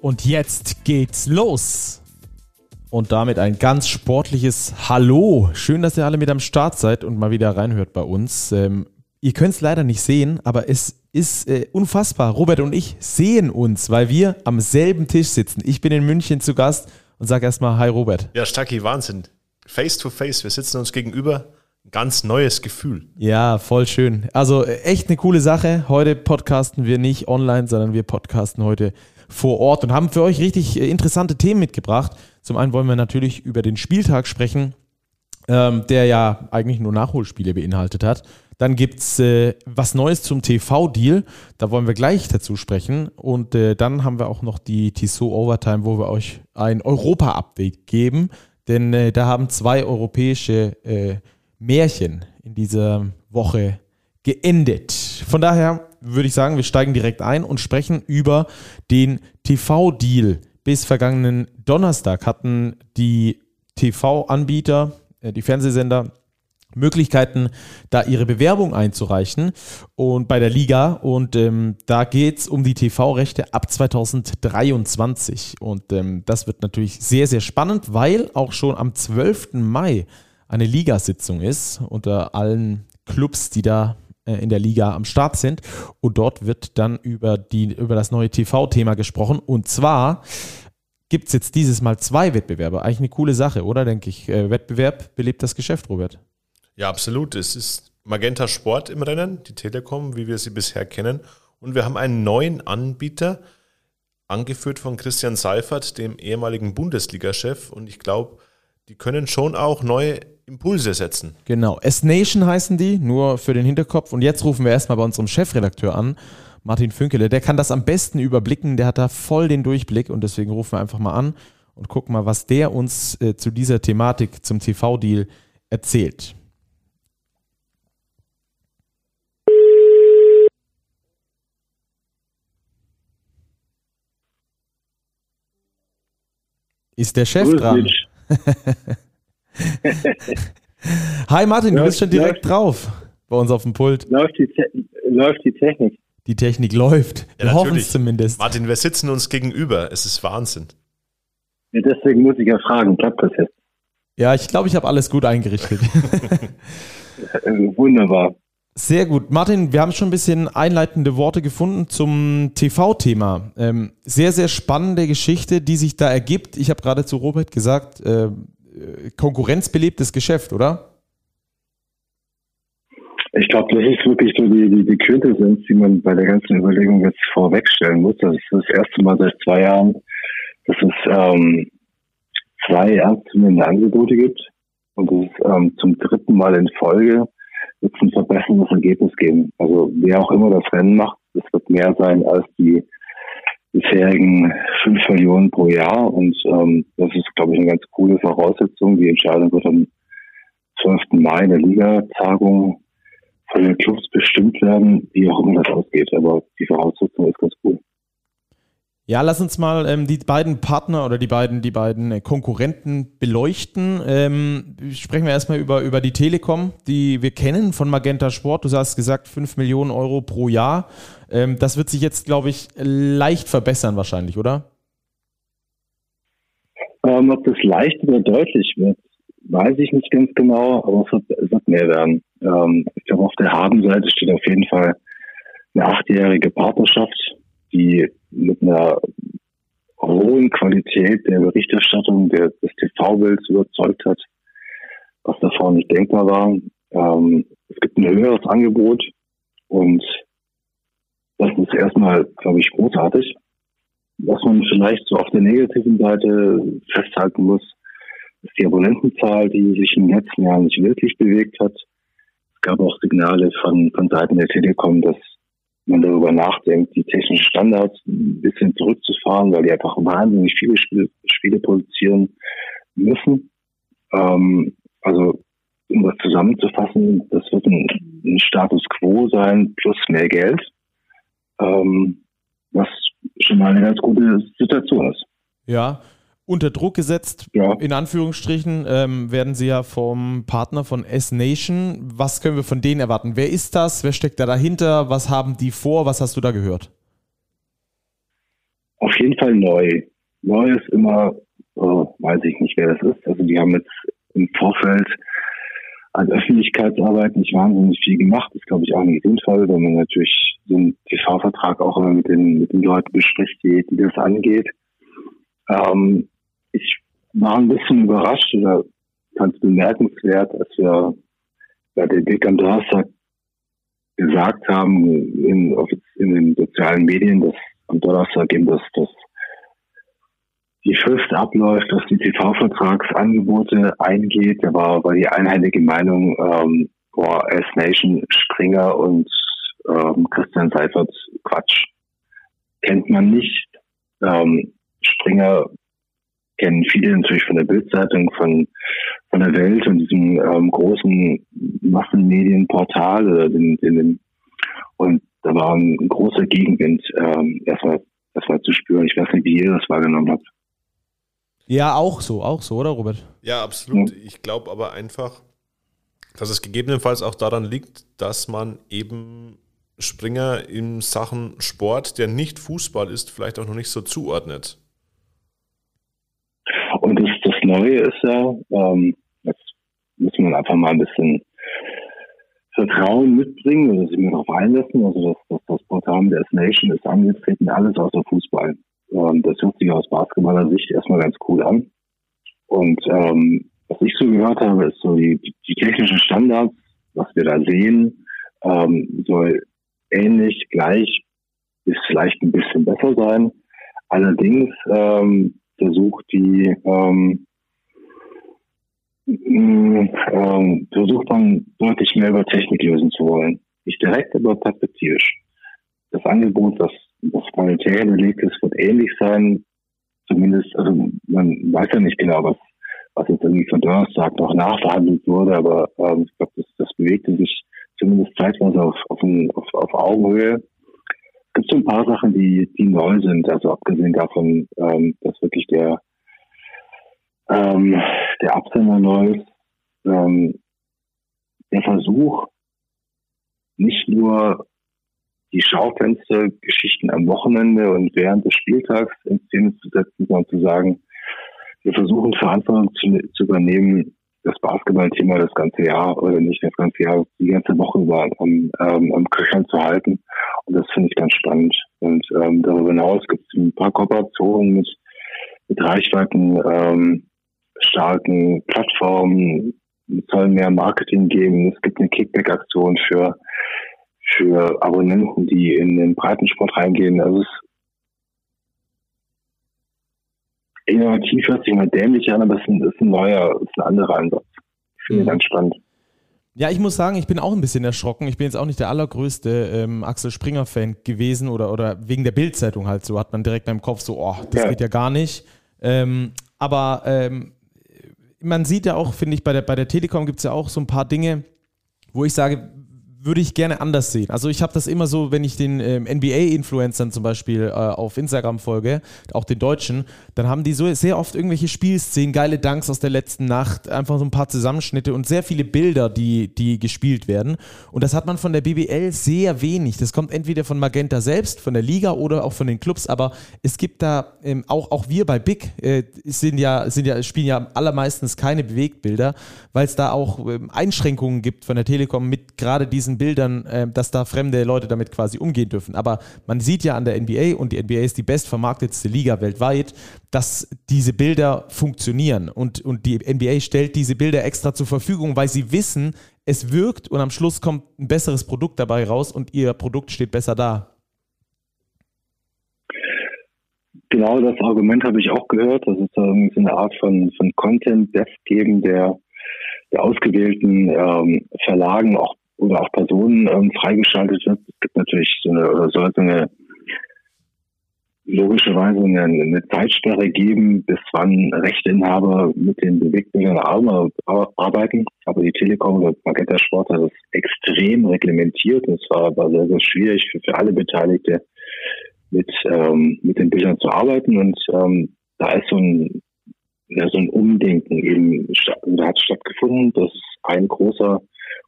Und jetzt geht's los. Und damit ein ganz sportliches Hallo. Schön, dass ihr alle mit am Start seid und mal wieder reinhört bei uns. Ähm, ihr könnt es leider nicht sehen, aber es ist äh, unfassbar. Robert und ich sehen uns, weil wir am selben Tisch sitzen. Ich bin in München zu Gast und sage erstmal Hi Robert. Ja, Stacki, Wahnsinn. Face to face, wir sitzen uns gegenüber. Ganz neues Gefühl. Ja, voll schön. Also äh, echt eine coole Sache. Heute podcasten wir nicht online, sondern wir podcasten heute vor Ort und haben für euch richtig äh, interessante Themen mitgebracht. Zum einen wollen wir natürlich über den Spieltag sprechen, ähm, der ja eigentlich nur Nachholspiele beinhaltet hat. Dann gibt es äh, was Neues zum TV-Deal. Da wollen wir gleich dazu sprechen. Und äh, dann haben wir auch noch die Tissot Overtime, wo wir euch ein Europa-Update geben. Denn äh, da haben zwei europäische äh, Märchen in dieser Woche geendet. Von daher würde ich sagen, wir steigen direkt ein und sprechen über den TV-Deal. Bis vergangenen Donnerstag hatten die TV-Anbieter, äh, die Fernsehsender, Möglichkeiten, da ihre Bewerbung einzureichen und bei der Liga. Und ähm, da geht es um die TV-Rechte ab 2023. Und ähm, das wird natürlich sehr, sehr spannend, weil auch schon am 12. Mai eine Ligasitzung ist unter allen Clubs, die da in der Liga am Start sind. Und dort wird dann über, die, über das neue TV-Thema gesprochen. Und zwar gibt es jetzt dieses Mal zwei Wettbewerbe. Eigentlich eine coole Sache, oder? Denke ich. Äh, Wettbewerb belebt das Geschäft, Robert. Ja, absolut. Es ist Magenta Sport im Rennen, die Telekom, wie wir sie bisher kennen. Und wir haben einen neuen Anbieter, angeführt von Christian Seifert, dem ehemaligen Bundesliga-Chef. Und ich glaube, die können schon auch neue Impulse setzen. Genau. S-Nation heißen die, nur für den Hinterkopf. Und jetzt rufen wir erstmal bei unserem Chefredakteur an, Martin Fünkele. Der kann das am besten überblicken, der hat da voll den Durchblick und deswegen rufen wir einfach mal an und gucken mal, was der uns äh, zu dieser Thematik, zum TV-Deal erzählt. Ist der Chef dran? Hi Martin, du bist schon direkt drauf bei uns auf dem Pult. Läuft die, läuft die Technik? Die Technik läuft. Wir ja, hoffen es zumindest. Martin, wir sitzen uns gegenüber. Es ist Wahnsinn. Ja, deswegen muss ich ja fragen, klappt das jetzt? Ja, ich glaube, ich habe alles gut eingerichtet. Wunderbar. Sehr gut. Martin, wir haben schon ein bisschen einleitende Worte gefunden zum TV-Thema. Ähm, sehr, sehr spannende Geschichte, die sich da ergibt. Ich habe gerade zu Robert gesagt, äh, konkurrenzbelebtes Geschäft, oder? Ich glaube, das ist wirklich so die, die, die Quintessenz, die man bei der ganzen Überlegung jetzt vorwegstellen muss. Das ist das erste Mal seit zwei Jahren, dass es ähm, zwei ernstzunehmende Angebote gibt. Und es ähm, zum dritten Mal in Folge wird ein verbessertes Ergebnis geben. Also wer auch immer das Rennen macht, es wird mehr sein als die bisherigen 5 Millionen pro Jahr. Und ähm, das ist, glaube ich, eine ganz coole Voraussetzung. Die Entscheidung wird am 12. Mai in der Liga-Tagung von den Clubs bestimmt werden, wie auch immer das ausgeht. Aber die Voraussetzung ist ganz cool. Ja, lass uns mal ähm, die beiden Partner oder die beiden, die beiden äh, Konkurrenten beleuchten. Ähm, sprechen wir erstmal über, über die Telekom, die wir kennen von Magenta Sport. Du hast gesagt, 5 Millionen Euro pro Jahr. Ähm, das wird sich jetzt, glaube ich, leicht verbessern wahrscheinlich, oder? Ähm, ob das leicht oder deutlich wird, weiß ich nicht ganz genau, aber es wird, es wird mehr werden. Ähm, ich glaube, auf der Habenseite steht auf jeden Fall eine achtjährige Partnerschaft, die mit einer hohen Qualität der Berichterstattung der, des TV-Bilds überzeugt hat, was davor nicht denkbar war. Ähm, es gibt ein höheres Angebot und das ist erstmal, glaube ich, großartig. Was man vielleicht so auf der negativen Seite festhalten muss, ist die Abonnentenzahl, die sich den letzten Jahren nicht wirklich bewegt hat. Es gab auch Signale von, von Seiten der Telekom, dass man darüber nachdenkt, die technischen Standards ein bisschen zurückzufahren, weil die einfach wahnsinnig viele Spiele, Spiele produzieren müssen. Ähm, also um das zusammenzufassen, das wird ein, ein Status quo sein plus mehr Geld, ähm, was schon mal eine ganz gute Situation ist. Ja, unter Druck gesetzt, ja. in Anführungsstrichen, ähm, werden sie ja vom Partner von S-Nation. Was können wir von denen erwarten? Wer ist das? Wer steckt da dahinter? Was haben die vor? Was hast du da gehört? Auf jeden Fall neu. Neu ist immer, oh, weiß ich nicht, wer das ist. Also die haben jetzt im Vorfeld an Öffentlichkeitsarbeit nicht wahnsinnig viel gemacht. Das ist, glaube ich, auch nicht sinnvoll, weil man natürlich so einen TV-Vertrag auch immer mit den, mit den Leuten bespricht, die, die das angeht. Ähm, ich war ein bisschen überrascht oder fand es bemerkenswert, als wir bei der Big am Donnerstag gesagt haben in, in den sozialen Medien, dass am Donnerstag eben das, das die Frist abläuft, dass die TV-Vertragsangebote eingeht. Da war, war die einheitliche Meinung, ähm, boah, S-Nation, Springer und ähm, Christian Seifert, Quatsch. Kennt man nicht. Ähm, Springer kennen viele natürlich von der Bildzeitung, von, von der Welt und diesem ähm, großen Massenmedienportal oder den, den, den, und da war ein großer Gegenwind ähm, erstmal erstmal zu spüren. Ich weiß nicht, wie ihr das wahrgenommen habt. Ja, auch so, auch so, oder Robert? Ja, absolut. Ich glaube aber einfach, dass es gegebenenfalls auch daran liegt, dass man eben Springer in Sachen Sport, der nicht Fußball ist, vielleicht auch noch nicht so zuordnet. Und das, das Neue ist ja, ähm, jetzt muss man einfach mal ein bisschen Vertrauen mitbringen oder sich mir darauf einlassen. Also das, das, das Portal der S-Nation ist angetreten, alles außer Fußball. Und das hört sich aus Basketballer Sicht erstmal ganz cool an. Und ähm, was ich so gehört habe, ist so die, die technischen Standards, was wir da sehen, ähm, soll ähnlich, gleich bis vielleicht ein bisschen besser sein. Allerdings ähm, versucht die ähm, ähm, versucht man deutlich mehr über Technik lösen zu wollen. Nicht direkt, aber perspektivisch. Das Angebot, das, das monetär belegt ist, wird ähnlich sein. Zumindest, also man weiß ja nicht genau, was, was jetzt irgendwie von Donnerstag noch nachverhandelt wurde, aber ähm, ich glaube, das, das bewegte sich zumindest zeitweise auf, auf, auf, auf Augenhöhe gibt so ein paar Sachen, die, die neu sind. Also abgesehen davon, ähm, dass wirklich der, ähm, der Absender neu ist, ähm, der Versuch, nicht nur die Schaufenstergeschichten am Wochenende und während des Spieltags in Szene zu setzen, sondern zu sagen, wir versuchen Verantwortung zu, zu übernehmen das Basketballthema das ganze Jahr oder nicht das ganze Jahr, die ganze Woche über am, ähm, am Köchern zu halten. Und das finde ich ganz spannend. Und ähm, darüber hinaus gibt es ein paar Kooperationen mit, mit Reichweiten, ähm, starken Plattformen. Es soll mehr Marketing geben. Es gibt eine Kickback-Aktion für, für Abonnenten, die in den Breitensport reingehen. Also es innovativ hört sich mal dämlich an, aber es ist ein, ist ein neuer, ist ein anderer Ansatz. Ich finde mhm. ganz spannend. Ja, ich muss sagen, ich bin auch ein bisschen erschrocken. Ich bin jetzt auch nicht der allergrößte ähm, Axel Springer-Fan gewesen oder, oder wegen der Bildzeitung halt so, hat man direkt im Kopf so, oh, das ja. geht ja gar nicht. Ähm, aber ähm, man sieht ja auch, finde ich, bei der, bei der Telekom gibt es ja auch so ein paar Dinge, wo ich sage, würde ich gerne anders sehen. Also ich habe das immer so, wenn ich den ähm, NBA-Influencern zum Beispiel äh, auf Instagram folge, auch den Deutschen, dann haben die so sehr oft irgendwelche Spielszenen, geile Dunks aus der letzten Nacht, einfach so ein paar Zusammenschnitte und sehr viele Bilder, die, die gespielt werden. Und das hat man von der BBL sehr wenig. Das kommt entweder von Magenta selbst, von der Liga oder auch von den Clubs, aber es gibt da ähm, auch, auch wir bei Big äh, sind ja, sind ja, spielen ja allermeistens keine Bewegtbilder, weil es da auch ähm, Einschränkungen gibt von der Telekom mit gerade diesen diesen Bildern, äh, dass da fremde Leute damit quasi umgehen dürfen. Aber man sieht ja an der NBA, und die NBA ist die bestvermarktetste Liga weltweit, dass diese Bilder funktionieren. Und, und die NBA stellt diese Bilder extra zur Verfügung, weil sie wissen, es wirkt und am Schluss kommt ein besseres Produkt dabei raus und ihr Produkt steht besser da. Genau das Argument habe ich auch gehört, dass es eine Art von, von Content-Desk geben, der, der ausgewählten ähm, Verlagen auch oder auch Personen ähm, freigeschaltet wird. Es gibt natürlich so eine, oder soll so eine logischerweise eine, eine Zeitsperre geben, bis wann Rechteinhaber mit den Bewegtbildern arbeiten. Aber die Telekom oder Magenta Sport hat das extrem reglementiert es war, war sehr, sehr schwierig für, für alle Beteiligte mit, ähm, mit den Bildern zu arbeiten. Und ähm, da ist so ein, ja, so ein Umdenken eben da hat stattgefunden. Das ist ein großer,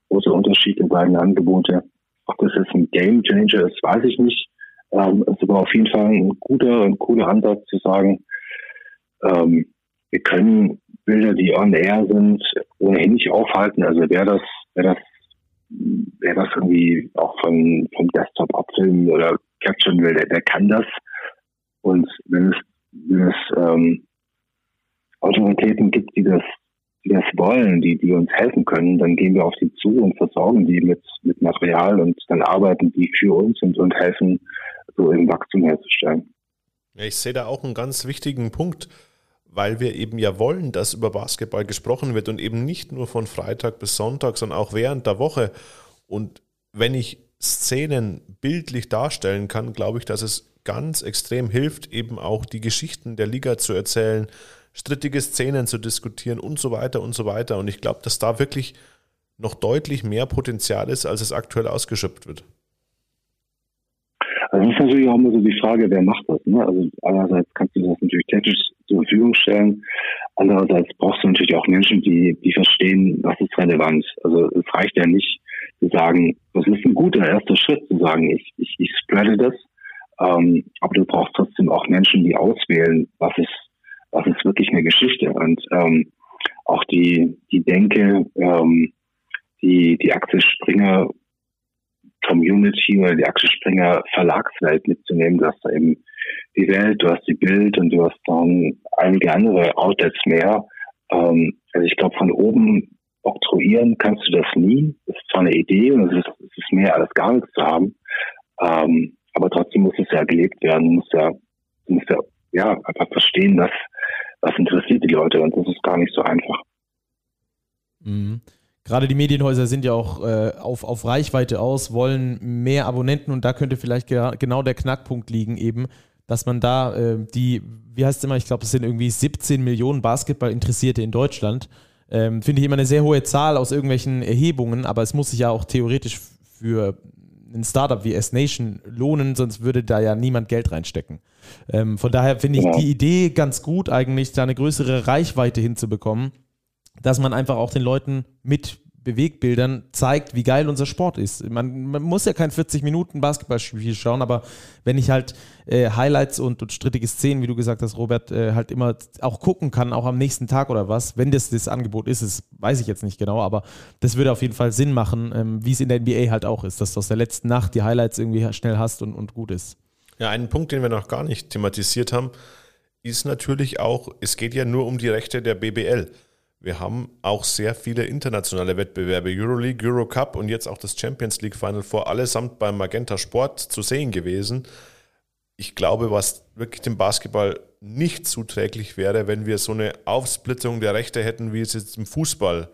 großer Unterschied in beiden Angebote. Ob das jetzt ein Game Changer ist, weiß ich nicht. Ähm, es war auf jeden Fall ein guter und cooler Ansatz zu sagen, ähm, wir können Bilder, die on air sind, ohnehin nicht aufhalten. Also wer das, wer das, wer das irgendwie auch von, vom Desktop abfilmen oder capturen will, der, der kann das. Und wenn es, wenn es ähm, Autoritäten gibt, die das, die das wollen, die, die uns helfen können, dann gehen wir auf die zu und versorgen die mit, mit Material und dann arbeiten die für uns und, und helfen, so im Wachstum herzustellen. Ja, ich sehe da auch einen ganz wichtigen Punkt, weil wir eben ja wollen, dass über Basketball gesprochen wird und eben nicht nur von Freitag bis Sonntag, sondern auch während der Woche. Und wenn ich Szenen bildlich darstellen kann, glaube ich, dass es ganz extrem hilft, eben auch die Geschichten der Liga zu erzählen, strittige Szenen zu diskutieren und so weiter und so weiter. Und ich glaube, dass da wirklich noch deutlich mehr Potenzial ist, als es aktuell ausgeschöpft wird. Also das ist natürlich auch immer so die Frage, wer macht das. Ne? Also einerseits kannst du das natürlich technisch zur Verfügung stellen, andererseits brauchst du natürlich auch Menschen, die, die verstehen, was ist relevant. Also es reicht ja nicht zu sagen, das ist ein guter erster Schritt, zu sagen, ich, ich, ich spreade das, ähm, aber du brauchst trotzdem auch Menschen, die auswählen, was ist, was ist wirklich eine Geschichte. Und ähm, auch die, die Denke, ähm, die, die Axel Springer Community oder die Axel Springer Verlagswelt mitzunehmen. Du hast da eben die Welt, du hast die Bild und du hast dann einige andere Outlets mehr. Ähm, also ich glaube, von oben oktroyieren kannst du das nie. Das ist zwar eine Idee und es ist, es ist mehr als gar nichts zu haben. Ähm, aber trotzdem muss es ja gelebt werden, muss ja, muss ja, ja einfach verstehen, dass was interessiert die Leute und das ist gar nicht so einfach. Mhm. Gerade die Medienhäuser sind ja auch äh, auf, auf Reichweite aus, wollen mehr Abonnenten und da könnte vielleicht genau der Knackpunkt liegen, eben, dass man da äh, die, wie heißt es immer, ich glaube, es sind irgendwie 17 Millionen Basketball-Interessierte in Deutschland. Ähm, Finde ich immer eine sehr hohe Zahl aus irgendwelchen Erhebungen, aber es muss sich ja auch theoretisch für ein Startup wie S-Nation lohnen, sonst würde da ja niemand Geld reinstecken. Ähm, von daher finde ich ja. die Idee ganz gut, eigentlich da eine größere Reichweite hinzubekommen dass man einfach auch den Leuten mit Bewegbildern zeigt, wie geil unser Sport ist. Man, man muss ja kein 40 Minuten Basketballspiel schauen, aber wenn ich halt äh, Highlights und, und, strittige Szenen, wie du gesagt hast, Robert, äh, halt immer auch gucken kann, auch am nächsten Tag oder was, wenn das das Angebot ist, das weiß ich jetzt nicht genau, aber das würde auf jeden Fall Sinn machen, ähm, wie es in der NBA halt auch ist, dass du aus der letzten Nacht die Highlights irgendwie schnell hast und, und gut ist. Ja, einen Punkt, den wir noch gar nicht thematisiert haben, ist natürlich auch, es geht ja nur um die Rechte der BBL. Wir haben auch sehr viele internationale Wettbewerbe, Euroleague, Eurocup und jetzt auch das Champions League Final vor, allesamt beim Magenta Sport zu sehen gewesen. Ich glaube, was wirklich dem Basketball nicht zuträglich wäre, wenn wir so eine Aufsplittung der Rechte hätten, wie es jetzt im Fußball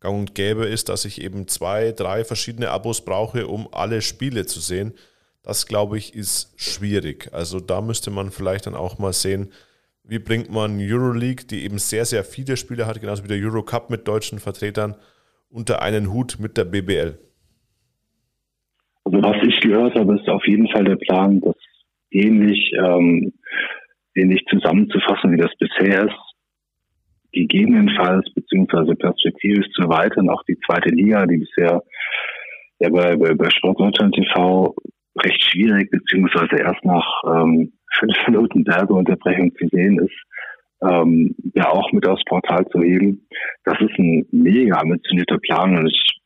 gang und gäbe ist, dass ich eben zwei, drei verschiedene Abos brauche, um alle Spiele zu sehen. Das, glaube ich, ist schwierig. Also da müsste man vielleicht dann auch mal sehen, wie bringt man Euroleague, die eben sehr, sehr viele Spiele hat, genauso wie der Eurocup mit deutschen Vertretern, unter einen Hut mit der BBL? Also was ich gehört habe, ist auf jeden Fall der Plan, das ähnlich, ähm, ähnlich zusammenzufassen, wie das bisher ist, gegebenenfalls beziehungsweise perspektivisch zu erweitern, auch die zweite Liga, die bisher ja bei, bei, bei Sportdeutschland TV recht schwierig, beziehungsweise erst nach ähm, fünf Minuten Werbeunterbrechung zu sehen ist, ähm, ja auch mit aufs Portal zu heben. Das ist ein mega ambitionierter Plan und ich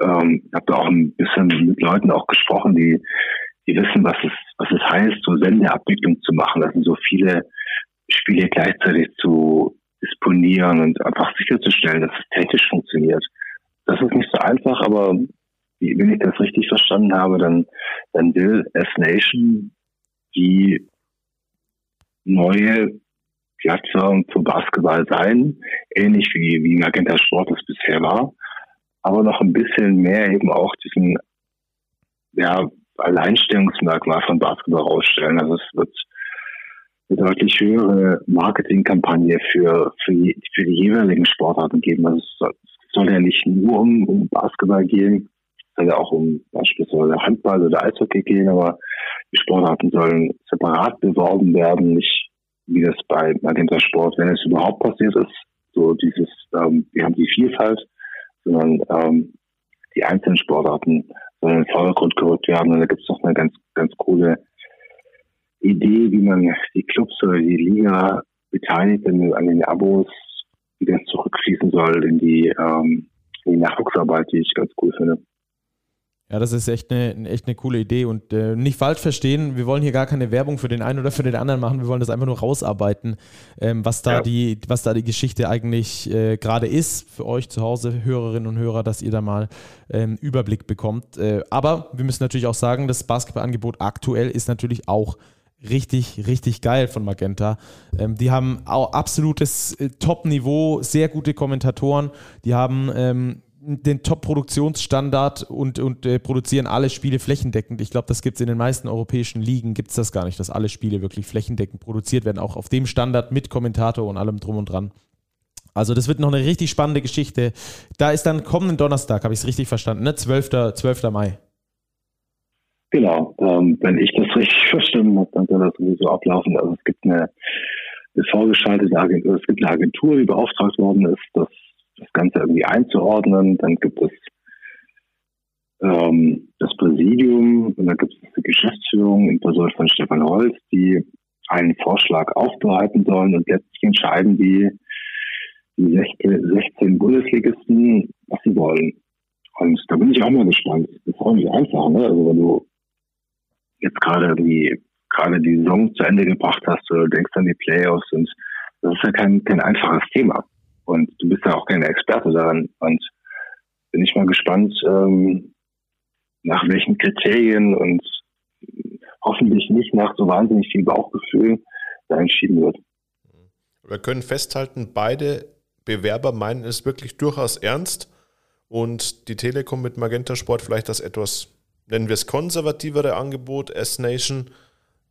ähm, habe da auch ein bisschen mit Leuten auch gesprochen, die, die wissen, was es, was es heißt, so Sendeabwicklung zu machen. Sind so viele Spiele gleichzeitig zu disponieren und einfach sicherzustellen, dass es technisch funktioniert. Das ist nicht so einfach, aber wenn ich das richtig verstanden habe, dann, dann will S-Nation die neue Plattform für Basketball sein, ähnlich wie, wie Magenta Sport es bisher war. aber noch ein bisschen mehr eben auch diesen ja, Alleinstellungsmerkmal von Basketball rausstellen. Also es wird eine deutlich höhere Marketingkampagne für, für, die, für die jeweiligen Sportarten geben. Also es soll, ja nicht nur um, um Basketball gehen, soll ja auch um beispielsweise Handball oder Eishockey gehen, aber die Sportarten sollen separat beworben werden, nicht wie das bei Magenta Sport, wenn es überhaupt passiert ist, so dieses, ähm, wir haben die Vielfalt, sondern ähm, die einzelnen Sportarten sollen in den Vordergrund gerückt werden. Und da gibt es noch eine ganz, ganz coole Idee, wie man die Clubs oder die Liga beteiligt an den Abos, wie das zurückfließen soll in die, ähm, in die Nachwuchsarbeit, die ich ganz cool finde. Ja, das ist echt eine, echt eine coole Idee und äh, nicht falsch verstehen, wir wollen hier gar keine Werbung für den einen oder für den anderen machen, wir wollen das einfach nur rausarbeiten, ähm, was, da ja. die, was da die Geschichte eigentlich äh, gerade ist für euch zu Hause, Hörerinnen und Hörer, dass ihr da mal ähm, Überblick bekommt. Äh, aber wir müssen natürlich auch sagen, das Basketballangebot aktuell ist natürlich auch richtig, richtig geil von Magenta. Ähm, die haben auch absolutes äh, Top-Niveau, sehr gute Kommentatoren, die haben ähm, den Top-Produktionsstandard und, und äh, produzieren alle Spiele flächendeckend. Ich glaube, das gibt es in den meisten europäischen Ligen, gibt es das gar nicht, dass alle Spiele wirklich flächendeckend produziert werden, auch auf dem Standard mit Kommentator und allem drum und dran. Also das wird noch eine richtig spannende Geschichte. Da ist dann kommenden Donnerstag, habe ich es richtig verstanden, ne? 12. 12. Mai. Genau, ähm, wenn ich das richtig verstanden habe, dann soll das sowieso ablaufen. Also es gibt eine, eine vorgeschaltete Agentur, es gibt eine Agentur, die beauftragt worden ist, das das Ganze irgendwie einzuordnen. Dann gibt es ähm, das Präsidium und dann gibt es die Geschäftsführung in Person von Stefan Holz, die einen Vorschlag aufbereiten sollen und letztlich entscheiden die, die 16, 16 Bundesligisten, was sie wollen. Und da bin ich auch mal gespannt. Das ist auch nicht einfach, ne? Also wenn du jetzt gerade irgendwie gerade die Saison zu Ende gebracht hast oder denkst an die Playoffs und das ist ja kein, kein einfaches Thema. Und du bist ja auch kein Experte daran. Und bin ich mal gespannt, ähm, nach welchen Kriterien und hoffentlich nicht nach so wahnsinnig viel Bauchgefühl da entschieden wird. Wir können festhalten, beide Bewerber meinen es wirklich durchaus ernst und die Telekom mit Magenta Sport vielleicht das etwas, nennen wir es konservativere Angebot, S-Nation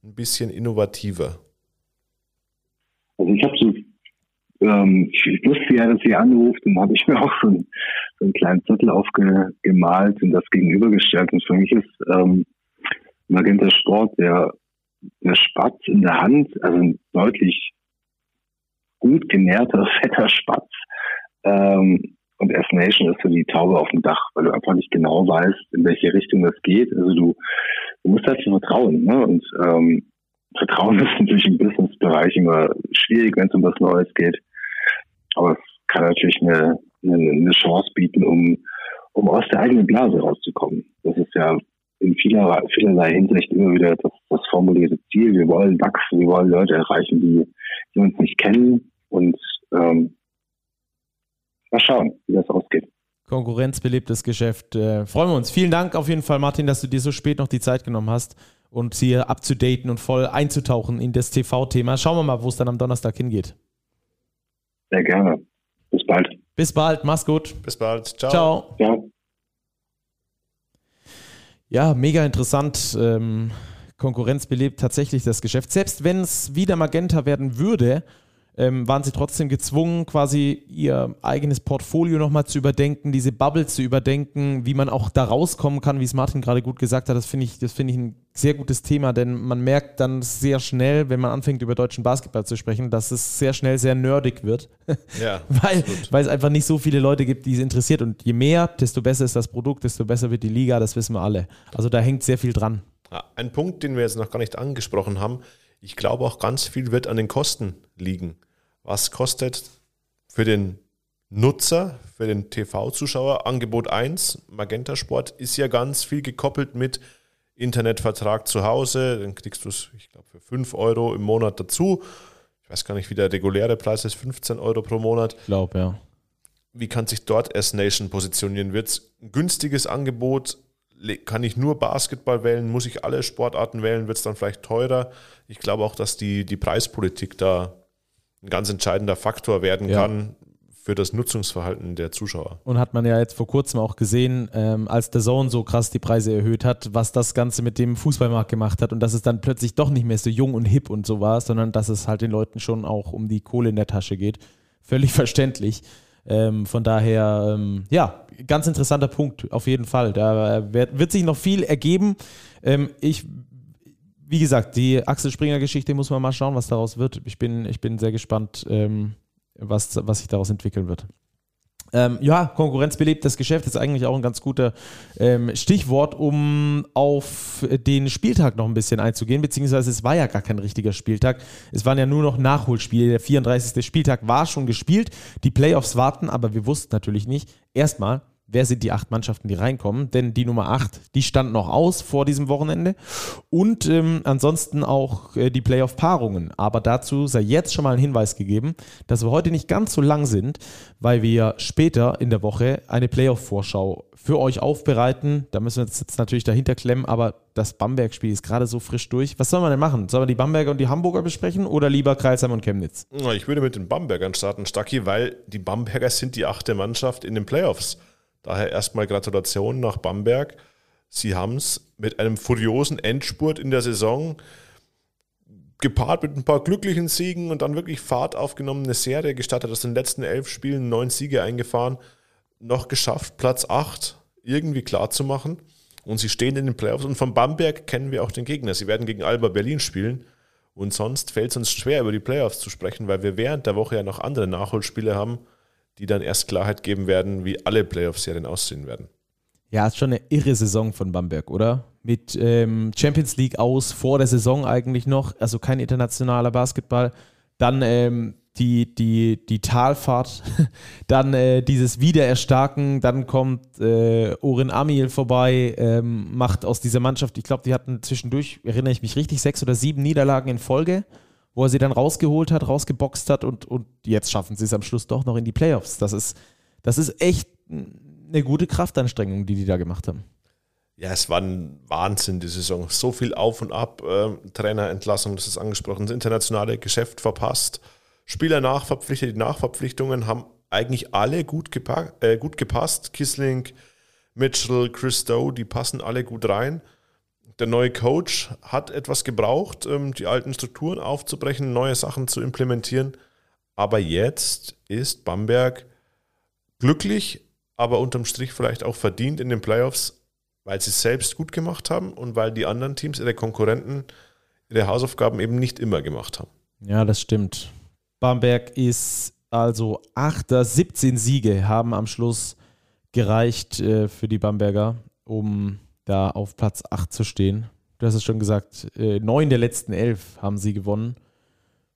ein bisschen innovativer. Also ich habe ähm, ich wusste ja, dass sie anruft und habe ich mir auch so einen, so einen kleinen Zettel aufgemalt und das gegenübergestellt. Und für mich ist ähm, Magenta Sport der, der Spatz in der Hand, also ein deutlich gut genährter, fetter Spatz. Ähm, und S-Nation ist so die Taube auf dem Dach, weil du einfach nicht genau weißt, in welche Richtung das geht. Also du, du musst halt vertrauen. Ne? Und ähm, Vertrauen ist natürlich im Businessbereich immer schwierig, wenn es um was Neues geht. Aber es kann natürlich eine, eine, eine Chance bieten, um, um aus der eigenen Blase rauszukommen. Das ist ja in vieler, vielerlei Hinsicht immer wieder das, das formulierte Ziel. Wir wollen wachsen, wir wollen Leute erreichen, die, die uns nicht kennen und ähm, mal schauen, wie das ausgeht. Konkurrenzbelebtes Geschäft. Äh, freuen wir uns. Vielen Dank auf jeden Fall, Martin, dass du dir so spät noch die Zeit genommen hast und hier abzudaten und voll einzutauchen in das TV-Thema. Schauen wir mal, wo es dann am Donnerstag hingeht. Sehr gerne. Bis bald. Bis bald. Mach's gut. Bis bald. Ciao. Ciao. Ja. Ja, mega interessant. Ähm, Konkurrenz belebt tatsächlich das Geschäft. Selbst wenn es wieder Magenta werden würde, ähm, waren sie trotzdem gezwungen, quasi ihr eigenes Portfolio nochmal zu überdenken, diese Bubble zu überdenken, wie man auch da rauskommen kann, wie es Martin gerade gut gesagt hat. Das finde ich, das ich ein sehr gutes Thema, denn man merkt dann sehr schnell, wenn man anfängt, über deutschen Basketball zu sprechen, dass es sehr schnell sehr nerdig wird. Ja, weil, weil es einfach nicht so viele Leute gibt, die es interessiert. Und je mehr, desto besser ist das Produkt, desto besser wird die Liga, das wissen wir alle. Also da hängt sehr viel dran. Ein Punkt, den wir jetzt noch gar nicht angesprochen haben, ich glaube auch ganz viel wird an den Kosten liegen was kostet für den Nutzer, für den TV-Zuschauer Angebot 1, Magenta Sport, ist ja ganz viel gekoppelt mit Internetvertrag zu Hause. Dann kriegst du es, ich glaube, für 5 Euro im Monat dazu. Ich weiß gar nicht, wie der reguläre Preis ist, 15 Euro pro Monat. Ich glaube, ja. Wie kann sich dort S-Nation positionieren? Wird es ein günstiges Angebot? Kann ich nur Basketball wählen? Muss ich alle Sportarten wählen? Wird es dann vielleicht teurer? Ich glaube auch, dass die, die Preispolitik da ein ganz entscheidender Faktor werden ja. kann für das Nutzungsverhalten der Zuschauer. Und hat man ja jetzt vor kurzem auch gesehen, ähm, als der Zone so krass die Preise erhöht hat, was das Ganze mit dem Fußballmarkt gemacht hat und dass es dann plötzlich doch nicht mehr so jung und hip und so war, sondern dass es halt den Leuten schon auch um die Kohle in der Tasche geht. Völlig verständlich. Ähm, von daher, ähm, ja, ganz interessanter Punkt, auf jeden Fall. Da wird, wird sich noch viel ergeben. Ähm, ich, wie gesagt, die Axel Springer-Geschichte muss man mal schauen, was daraus wird. Ich bin, ich bin sehr gespannt, ähm, was, was sich daraus entwickeln wird. Ähm, ja, konkurrenzbelebtes Geschäft ist eigentlich auch ein ganz guter ähm, Stichwort, um auf den Spieltag noch ein bisschen einzugehen, beziehungsweise es war ja gar kein richtiger Spieltag. Es waren ja nur noch Nachholspiele. Der 34. Spieltag war schon gespielt. Die Playoffs warten, aber wir wussten natürlich nicht. Erstmal, wer sind die acht Mannschaften, die reinkommen. Denn die Nummer acht, die stand noch aus vor diesem Wochenende. Und ähm, ansonsten auch äh, die Playoff-Paarungen. Aber dazu sei jetzt schon mal ein Hinweis gegeben, dass wir heute nicht ganz so lang sind, weil wir später in der Woche eine Playoff-Vorschau für euch aufbereiten. Da müssen wir uns jetzt natürlich dahinter klemmen, aber das Bamberg-Spiel ist gerade so frisch durch. Was soll man denn machen? Sollen wir die Bamberger und die Hamburger besprechen oder lieber Kreisheim und Chemnitz? Ich würde mit den Bambergern starten, Stacki, weil die Bamberger sind die achte Mannschaft in den Playoffs. Daher erstmal Gratulation nach Bamberg. Sie haben es mit einem furiosen Endspurt in der Saison gepaart mit ein paar glücklichen Siegen und dann wirklich Fahrt aufgenommen, eine Serie gestartet, aus den letzten elf Spielen neun Siege eingefahren, noch geschafft, Platz acht irgendwie klar zu machen. Und sie stehen in den Playoffs und von Bamberg kennen wir auch den Gegner. Sie werden gegen Alba Berlin spielen. Und sonst fällt es uns schwer, über die Playoffs zu sprechen, weil wir während der Woche ja noch andere Nachholspiele haben die dann erst Klarheit geben werden, wie alle Playoff-Serien aussehen werden. Ja, ist schon eine irre Saison von Bamberg, oder? Mit ähm, Champions League aus, vor der Saison eigentlich noch, also kein internationaler Basketball. Dann ähm, die, die, die Talfahrt, dann äh, dieses Wiedererstarken, dann kommt äh, Orin Amil vorbei, ähm, macht aus dieser Mannschaft, ich glaube, die hatten zwischendurch, erinnere ich mich richtig, sechs oder sieben Niederlagen in Folge wo er sie dann rausgeholt hat, rausgeboxt hat und, und jetzt schaffen sie es am Schluss doch noch in die Playoffs. Das ist, das ist echt eine gute Kraftanstrengung, die die da gemacht haben. Ja, es war ein Wahnsinn, die Saison. So viel auf und ab. Äh, Trainerentlassung, das ist angesprochen. Das internationale Geschäft verpasst. Spieler nachverpflichtet. Die Nachverpflichtungen haben eigentlich alle gut, äh, gut gepasst. Kissling, Mitchell, Christo, die passen alle gut rein der neue Coach hat etwas gebraucht, ähm, die alten Strukturen aufzubrechen, neue Sachen zu implementieren. Aber jetzt ist Bamberg glücklich, aber unterm Strich vielleicht auch verdient in den Playoffs, weil sie es selbst gut gemacht haben und weil die anderen Teams, ihre Konkurrenten, ihre Hausaufgaben eben nicht immer gemacht haben. Ja, das stimmt. Bamberg ist also 8. 17 Siege haben am Schluss gereicht äh, für die Bamberger, um da auf Platz 8 zu stehen. Du hast es schon gesagt, äh, neun der letzten elf haben sie gewonnen.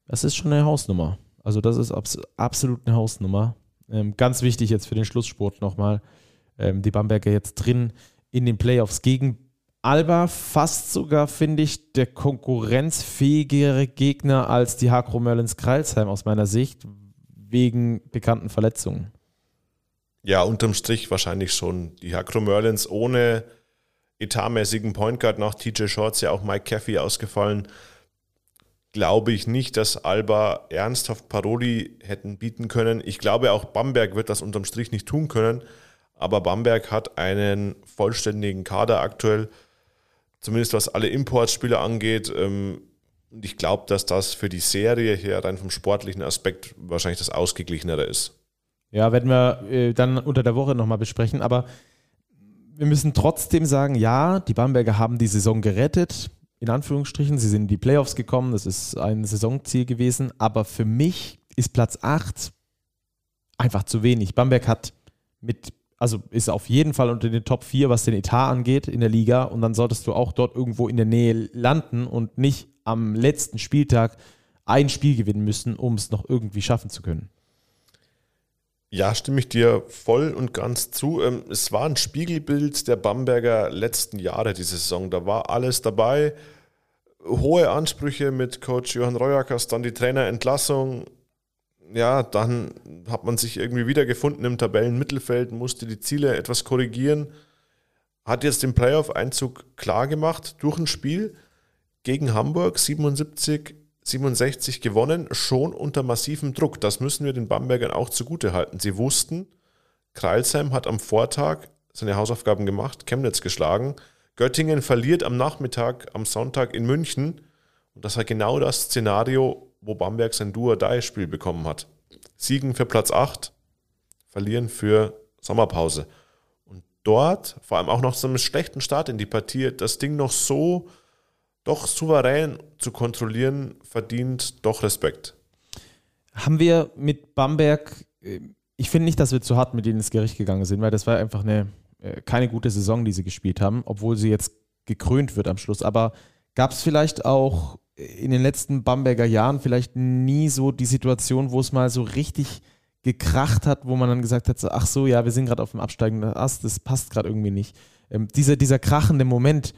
Das ist schon eine Hausnummer. Also das ist abs absolut eine Hausnummer. Ähm, ganz wichtig jetzt für den Schlusssport nochmal. Ähm, die Bamberger jetzt drin in den Playoffs gegen Alba fast sogar, finde ich, der konkurrenzfähigere Gegner als die Hakro Merlins Kreilsheim aus meiner Sicht, wegen bekannten Verletzungen. Ja, unterm Strich wahrscheinlich schon. Die Hakro Merlins ohne etatmäßigen Point Guard nach TJ Shorts ja auch Mike Caffey ausgefallen. Glaube ich nicht, dass Alba ernsthaft Paroli hätten bieten können. Ich glaube auch Bamberg wird das unterm Strich nicht tun können. Aber Bamberg hat einen vollständigen Kader aktuell, zumindest was alle Importspieler angeht. Ähm, und ich glaube, dass das für die Serie hier rein vom sportlichen Aspekt wahrscheinlich das ausgeglichenere ist. Ja, werden wir äh, dann unter der Woche nochmal besprechen. Aber wir müssen trotzdem sagen, ja, die Bamberger haben die Saison gerettet, in Anführungsstrichen. Sie sind in die Playoffs gekommen, das ist ein Saisonziel gewesen. Aber für mich ist Platz 8 einfach zu wenig. Bamberg hat mit, also ist auf jeden Fall unter den Top 4, was den Etat angeht in der Liga. Und dann solltest du auch dort irgendwo in der Nähe landen und nicht am letzten Spieltag ein Spiel gewinnen müssen, um es noch irgendwie schaffen zu können. Ja, stimme ich dir voll und ganz zu. Ähm, es war ein Spiegelbild der Bamberger letzten Jahre, diese Saison. Da war alles dabei. Hohe Ansprüche mit Coach Johann Reuackers, dann die Trainerentlassung. Ja, dann hat man sich irgendwie wiedergefunden im Tabellenmittelfeld, musste die Ziele etwas korrigieren. Hat jetzt den Playoff-Einzug klar gemacht durch ein Spiel gegen Hamburg 77 67 gewonnen, schon unter massivem Druck. Das müssen wir den Bambergern auch zugute halten. Sie wussten, Kreilsheim hat am Vortag seine Hausaufgaben gemacht, Chemnitz geschlagen. Göttingen verliert am Nachmittag, am Sonntag in München. Und das war genau das Szenario, wo Bamberg sein Duo-Dai-Spiel bekommen hat. Siegen für Platz 8, verlieren für Sommerpause. Und dort, vor allem auch noch so einem schlechten Start in die Partie, das Ding noch so doch souverän zu kontrollieren, verdient doch Respekt. Haben wir mit Bamberg, äh, ich finde nicht, dass wir zu hart mit ihnen ins Gericht gegangen sind, weil das war einfach eine, äh, keine gute Saison, die sie gespielt haben, obwohl sie jetzt gekrönt wird am Schluss. Aber gab es vielleicht auch in den letzten Bamberger Jahren vielleicht nie so die Situation, wo es mal so richtig gekracht hat, wo man dann gesagt hat, so, ach so, ja, wir sind gerade auf dem absteigenden Ast, das passt gerade irgendwie nicht. Ähm, dieser, dieser krachende Moment,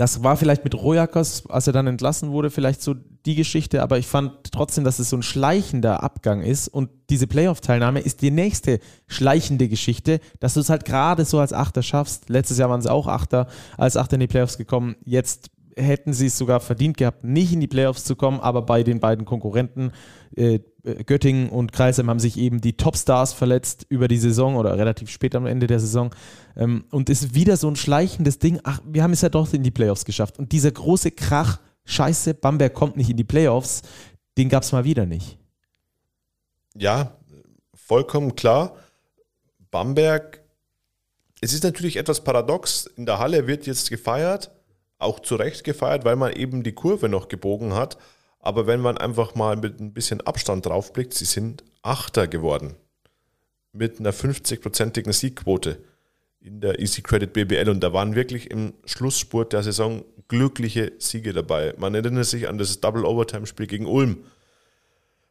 das war vielleicht mit Rojakos, als er dann entlassen wurde, vielleicht so die Geschichte, aber ich fand trotzdem, dass es so ein schleichender Abgang ist und diese Playoff-Teilnahme ist die nächste schleichende Geschichte, dass du es halt gerade so als Achter schaffst. Letztes Jahr waren sie auch Achter, als Achter in die Playoffs gekommen. Jetzt hätten sie es sogar verdient gehabt, nicht in die Playoffs zu kommen, aber bei den beiden Konkurrenten äh, Göttingen und Kreisheim haben sich eben die Topstars verletzt über die Saison oder relativ spät am Ende der Saison. Ähm, und ist wieder so ein schleichendes Ding. Ach, wir haben es ja doch in die Playoffs geschafft. Und dieser große Krach, Scheiße, Bamberg kommt nicht in die Playoffs, den gab es mal wieder nicht. Ja, vollkommen klar. Bamberg, es ist natürlich etwas paradox. In der Halle wird jetzt gefeiert auch zu Recht gefeiert, weil man eben die Kurve noch gebogen hat. Aber wenn man einfach mal mit ein bisschen Abstand drauf blickt, sie sind Achter geworden. Mit einer 50-prozentigen Siegquote in der Easy Credit BBL. Und da waren wirklich im Schlussspurt der Saison glückliche Siege dabei. Man erinnert sich an das Double Overtime Spiel gegen Ulm,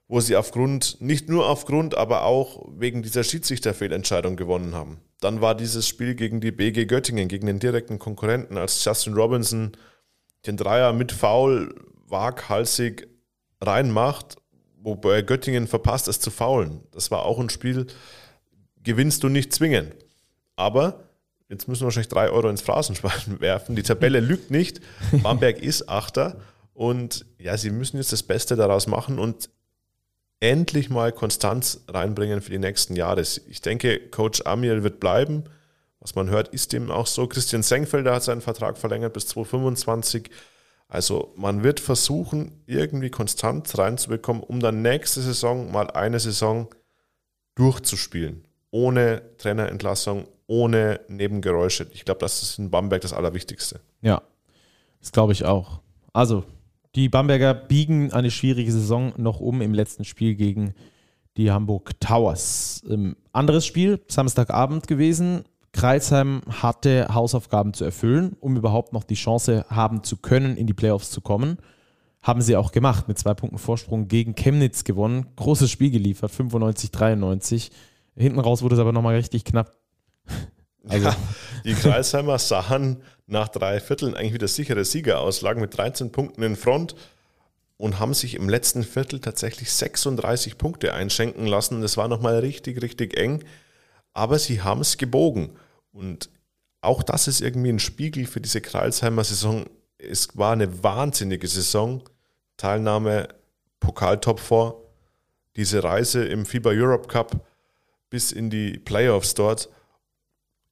wo sie aufgrund, nicht nur aufgrund, aber auch wegen dieser Schiedsrichterfehlentscheidung gewonnen haben. Dann war dieses Spiel gegen die BG Göttingen, gegen den direkten Konkurrenten, als Justin Robinson den Dreier mit Foul waghalsig reinmacht, wobei Göttingen verpasst es zu faulen. Das war auch ein Spiel, gewinnst du nicht zwingend. Aber jetzt müssen wir wahrscheinlich drei Euro ins Phrasenschwein werfen. Die Tabelle lügt nicht. Bamberg ist Achter. Und ja, sie müssen jetzt das Beste daraus machen und endlich mal Konstanz reinbringen für die nächsten Jahre. Ich denke, Coach Amiel wird bleiben. Was man hört, ist dem auch so. Christian Senkfelder hat seinen Vertrag verlängert bis 2025. Also man wird versuchen, irgendwie konstant reinzubekommen, um dann nächste Saison mal eine Saison durchzuspielen. Ohne Trainerentlassung, ohne Nebengeräusche. Ich glaube, das ist in Bamberg das Allerwichtigste. Ja, das glaube ich auch. Also die Bamberger biegen eine schwierige Saison noch um im letzten Spiel gegen die Hamburg Towers. Ähm, anderes Spiel, Samstagabend gewesen. Kreisheim hatte Hausaufgaben zu erfüllen, um überhaupt noch die Chance haben zu können, in die Playoffs zu kommen. Haben sie auch gemacht, mit zwei Punkten Vorsprung gegen Chemnitz gewonnen. Großes Spiel geliefert, 95, 93. Hinten raus wurde es aber nochmal richtig knapp. Also. Ja, die Kreisheimer sahen nach drei Vierteln eigentlich wieder sichere Sieger aus, lagen mit 13 Punkten in Front und haben sich im letzten Viertel tatsächlich 36 Punkte einschenken lassen. Das war nochmal richtig, richtig eng, aber sie haben es gebogen. Und auch das ist irgendwie ein Spiegel für diese Kreisheimer Saison. Es war eine wahnsinnige Saison. Teilnahme Pokaltop vor, diese Reise im FIBA Europe Cup bis in die Playoffs dort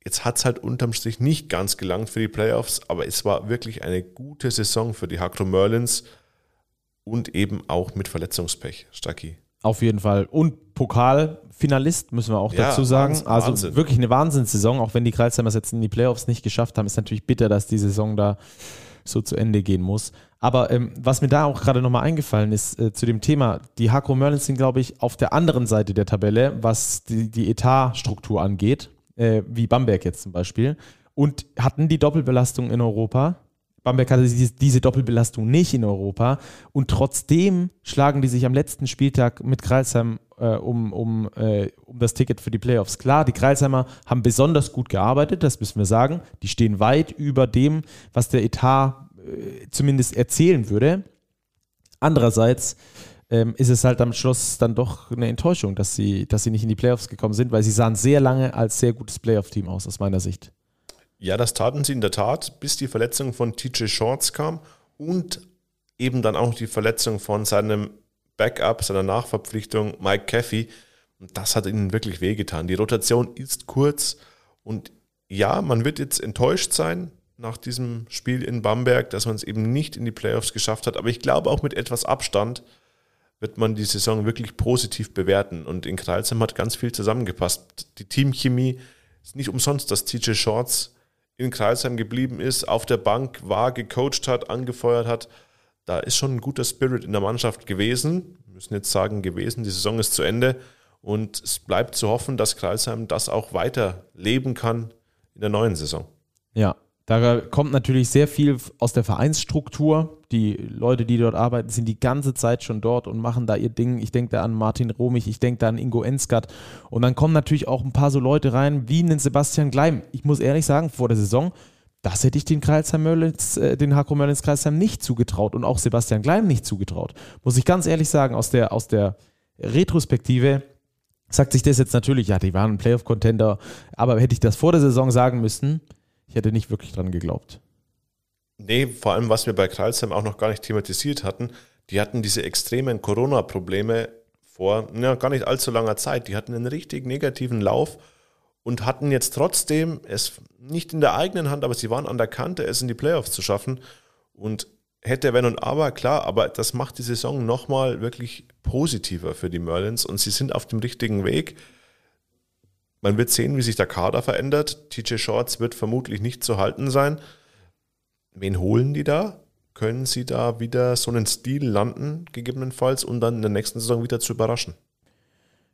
Jetzt hat es halt unterm Strich nicht ganz gelangt für die Playoffs, aber es war wirklich eine gute Saison für die Hakro Merlins und eben auch mit Verletzungspech, Stacki. Auf jeden Fall. Und Pokalfinalist, müssen wir auch ja, dazu sagen. Wahnsinn, also wirklich eine Wahnsinnssaison, auch wenn die Kreuzheimers jetzt in die Playoffs nicht geschafft haben, ist natürlich bitter, dass die Saison da so zu Ende gehen muss. Aber ähm, was mir da auch gerade nochmal eingefallen ist äh, zu dem Thema, die Hakro Merlins sind, glaube ich, auf der anderen Seite der Tabelle, was die, die Etatstruktur angeht äh, wie Bamberg jetzt zum Beispiel, und hatten die Doppelbelastung in Europa. Bamberg hatte diese Doppelbelastung nicht in Europa und trotzdem schlagen die sich am letzten Spieltag mit Kreilsheim äh, um, um, äh, um das Ticket für die Playoffs. Klar, die Kreilsheimer haben besonders gut gearbeitet, das müssen wir sagen. Die stehen weit über dem, was der Etat äh, zumindest erzählen würde. Andererseits ähm, ist es halt am Schluss dann doch eine Enttäuschung, dass sie, dass sie nicht in die Playoffs gekommen sind, weil sie sahen sehr lange als sehr gutes Playoff-Team aus, aus meiner Sicht. Ja, das taten sie in der Tat, bis die Verletzung von TJ Shorts kam und eben dann auch die Verletzung von seinem Backup, seiner Nachverpflichtung Mike Caffey. Und das hat ihnen wirklich wehgetan. Die Rotation ist kurz und ja, man wird jetzt enttäuscht sein nach diesem Spiel in Bamberg, dass man es eben nicht in die Playoffs geschafft hat. Aber ich glaube, auch mit etwas Abstand wird man die Saison wirklich positiv bewerten. Und in Kreilsheim hat ganz viel zusammengepasst. Die Teamchemie ist nicht umsonst, dass TJ Shorts in Kreisheim geblieben ist, auf der Bank war, gecoacht hat, angefeuert hat. Da ist schon ein guter Spirit in der Mannschaft gewesen. Wir müssen jetzt sagen, gewesen. Die Saison ist zu Ende. Und es bleibt zu hoffen, dass Kreisheim das auch weiter leben kann in der neuen Saison. Ja, da kommt natürlich sehr viel aus der Vereinsstruktur. Die Leute, die dort arbeiten, sind die ganze Zeit schon dort und machen da ihr Ding. Ich denke da an Martin Romich, ich denke da an Ingo Enskat. Und dann kommen natürlich auch ein paar so Leute rein, wie einen Sebastian Gleim. Ich muss ehrlich sagen, vor der Saison, das hätte ich den Kreisheim Mörlitz, äh, den Hakro Mörlitz Kreisheim nicht zugetraut und auch Sebastian Gleim nicht zugetraut. Muss ich ganz ehrlich sagen, aus der, aus der Retrospektive sagt sich das jetzt natürlich, ja, die waren ein Playoff-Contender, aber hätte ich das vor der Saison sagen müssen, ich hätte nicht wirklich dran geglaubt. Nee, vor allem, was wir bei Kreilsheim auch noch gar nicht thematisiert hatten, die hatten diese extremen Corona-Probleme vor ja, gar nicht allzu langer Zeit. Die hatten einen richtig negativen Lauf und hatten jetzt trotzdem es nicht in der eigenen Hand, aber sie waren an der Kante, es in die Playoffs zu schaffen. Und hätte, wenn und aber, klar, aber das macht die Saison nochmal wirklich positiver für die Merlins und sie sind auf dem richtigen Weg. Man wird sehen, wie sich der Kader verändert. TJ Shorts wird vermutlich nicht zu halten sein. Wen holen die da? Können sie da wieder so einen Stil landen, gegebenenfalls, und dann in der nächsten Saison wieder zu überraschen?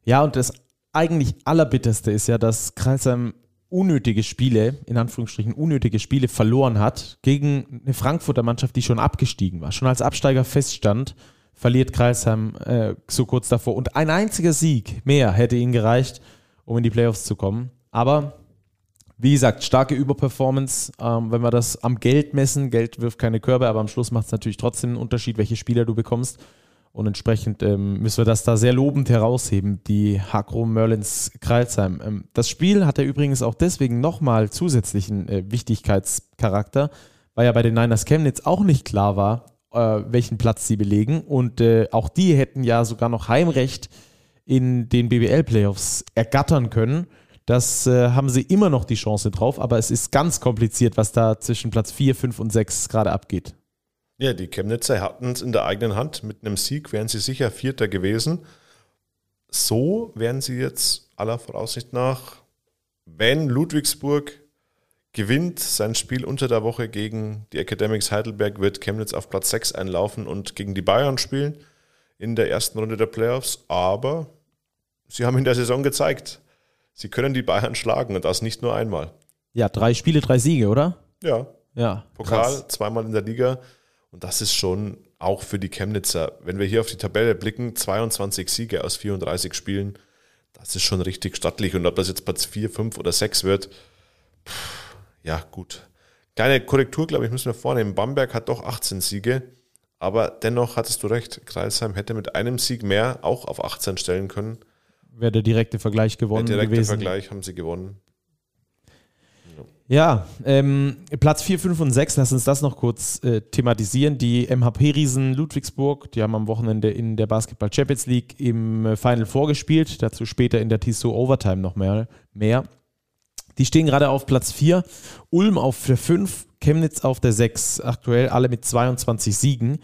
Ja, und das eigentlich Allerbitterste ist ja, dass Kreisheim unnötige Spiele, in Anführungsstrichen unnötige Spiele verloren hat gegen eine Frankfurter Mannschaft, die schon abgestiegen war, schon als Absteiger feststand, verliert Kreisheim äh, so kurz davor. Und ein einziger Sieg mehr hätte ihnen gereicht, um in die Playoffs zu kommen. Aber wie gesagt, starke Überperformance. Ähm, wenn wir das am Geld messen, Geld wirft keine Körbe, aber am Schluss macht es natürlich trotzdem einen Unterschied, welche Spieler du bekommst. Und entsprechend ähm, müssen wir das da sehr lobend herausheben, die Hakro Merlins Kreilsheim. Ähm, das Spiel hat ja übrigens auch deswegen nochmal zusätzlichen äh, Wichtigkeitscharakter, weil ja bei den Niners Chemnitz auch nicht klar war, äh, welchen Platz sie belegen. Und äh, auch die hätten ja sogar noch Heimrecht in den BBL-Playoffs ergattern können. Das äh, haben sie immer noch die Chance drauf, aber es ist ganz kompliziert, was da zwischen Platz 4, 5 und 6 gerade abgeht. Ja, die Chemnitzer hatten es in der eigenen Hand. Mit einem Sieg wären sie sicher Vierter gewesen. So wären sie jetzt aller Voraussicht nach, wenn Ludwigsburg gewinnt sein Spiel unter der Woche gegen die Academics Heidelberg, wird Chemnitz auf Platz 6 einlaufen und gegen die Bayern spielen in der ersten Runde der Playoffs. Aber sie haben in der Saison gezeigt, sie können die Bayern schlagen und das nicht nur einmal. Ja, drei Spiele, drei Siege, oder? Ja. Ja. Pokal, krass. zweimal in der Liga. Und das ist schon auch für die Chemnitzer, wenn wir hier auf die Tabelle blicken, 22 Siege aus 34 Spielen, das ist schon richtig stattlich. Und ob das jetzt Platz 4, 5 oder 6 wird, pff, ja gut. Kleine Korrektur, glaube ich, müssen wir vornehmen. Bamberg hat doch 18 Siege, aber dennoch hattest du recht, Kreisheim hätte mit einem Sieg mehr auch auf 18 stellen können. Wäre der direkte Vergleich gewonnen der direkte gewesen. Vergleich haben sie gewonnen. Ja, ähm, Platz 4, 5 und 6, lass uns das noch kurz äh, thematisieren. Die MHP-Riesen Ludwigsburg, die haben am Wochenende in der Basketball Champions League im äh, Final vorgespielt, dazu später in der TSO Overtime noch mehr. mehr. Die stehen gerade auf Platz 4, Ulm auf der 5, Chemnitz auf der 6, aktuell alle mit 22 Siegen.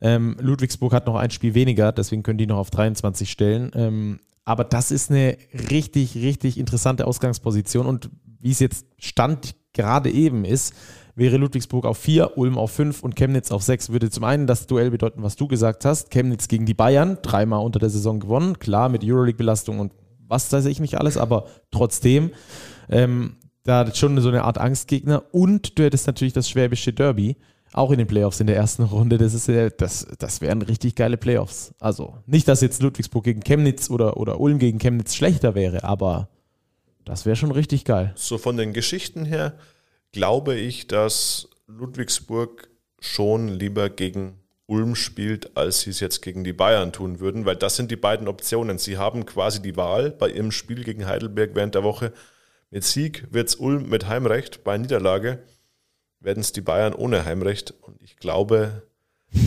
Ähm, Ludwigsburg hat noch ein Spiel weniger, deswegen können die noch auf 23 stellen. Ähm, aber das ist eine richtig, richtig interessante Ausgangsposition und wie es jetzt Stand gerade eben ist, wäre Ludwigsburg auf 4, Ulm auf 5 und Chemnitz auf 6. Würde zum einen das Duell bedeuten, was du gesagt hast. Chemnitz gegen die Bayern, dreimal unter der Saison gewonnen. Klar, mit Euroleague-Belastung und was weiß ich nicht alles, aber trotzdem. Ähm, da schon so eine Art Angstgegner. Und du hättest natürlich das schwäbische Derby, auch in den Playoffs in der ersten Runde. Das, ist, das, das wären richtig geile Playoffs. Also nicht, dass jetzt Ludwigsburg gegen Chemnitz oder, oder Ulm gegen Chemnitz schlechter wäre, aber das wäre schon richtig geil. So von den Geschichten her glaube ich, dass Ludwigsburg schon lieber gegen Ulm spielt, als sie es jetzt gegen die Bayern tun würden, weil das sind die beiden Optionen. Sie haben quasi die Wahl bei ihrem Spiel gegen Heidelberg während der Woche. Mit Sieg wird es Ulm mit Heimrecht, bei Niederlage werden es die Bayern ohne Heimrecht. Und ich glaube,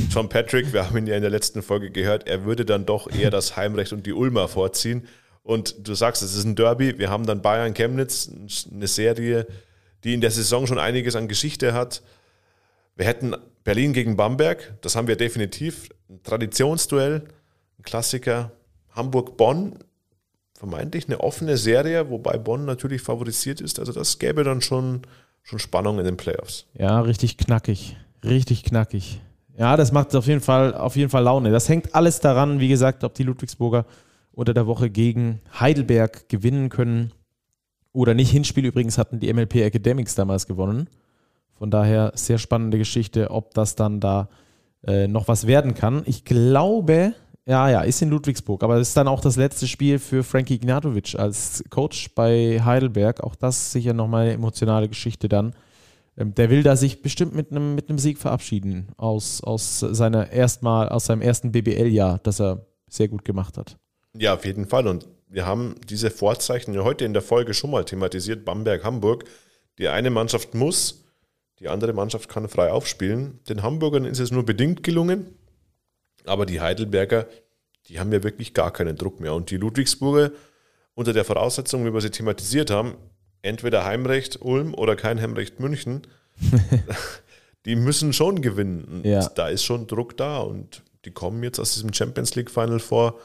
John Patrick, wir haben ihn ja in der letzten Folge gehört, er würde dann doch eher das Heimrecht und die Ulmer vorziehen. Und du sagst, es ist ein Derby. Wir haben dann Bayern Chemnitz, eine Serie, die in der Saison schon einiges an Geschichte hat. Wir hätten Berlin gegen Bamberg, das haben wir definitiv. Ein Traditionsduell, ein Klassiker. Hamburg-Bonn, vermeintlich eine offene Serie, wobei Bonn natürlich favorisiert ist. Also das gäbe dann schon, schon Spannung in den Playoffs. Ja, richtig knackig. Richtig knackig. Ja, das macht auf jeden Fall, auf jeden Fall Laune. Das hängt alles daran, wie gesagt, ob die Ludwigsburger unter der Woche gegen Heidelberg gewinnen können oder nicht. Hinspiel übrigens hatten die MLP Academics damals gewonnen. Von daher sehr spannende Geschichte, ob das dann da äh, noch was werden kann. Ich glaube, ja, ja, ist in Ludwigsburg, aber es ist dann auch das letzte Spiel für Frankie Ignatovic als Coach bei Heidelberg. Auch das sicher nochmal eine emotionale Geschichte dann. Ähm, der will da sich bestimmt mit einem, mit einem Sieg verabschieden aus, aus, seiner erstmal, aus seinem ersten BBL-Jahr, das er sehr gut gemacht hat. Ja, auf jeden Fall. Und wir haben diese Vorzeichen ja heute in der Folge schon mal thematisiert. Bamberg, Hamburg. Die eine Mannschaft muss, die andere Mannschaft kann frei aufspielen. Den Hamburgern ist es nur bedingt gelungen. Aber die Heidelberger, die haben ja wirklich gar keinen Druck mehr. Und die Ludwigsburger, unter der Voraussetzung, wie wir sie thematisiert haben, entweder Heimrecht Ulm oder kein Heimrecht München, die müssen schon gewinnen. Ja. Da ist schon Druck da und die kommen jetzt aus diesem Champions League Final vor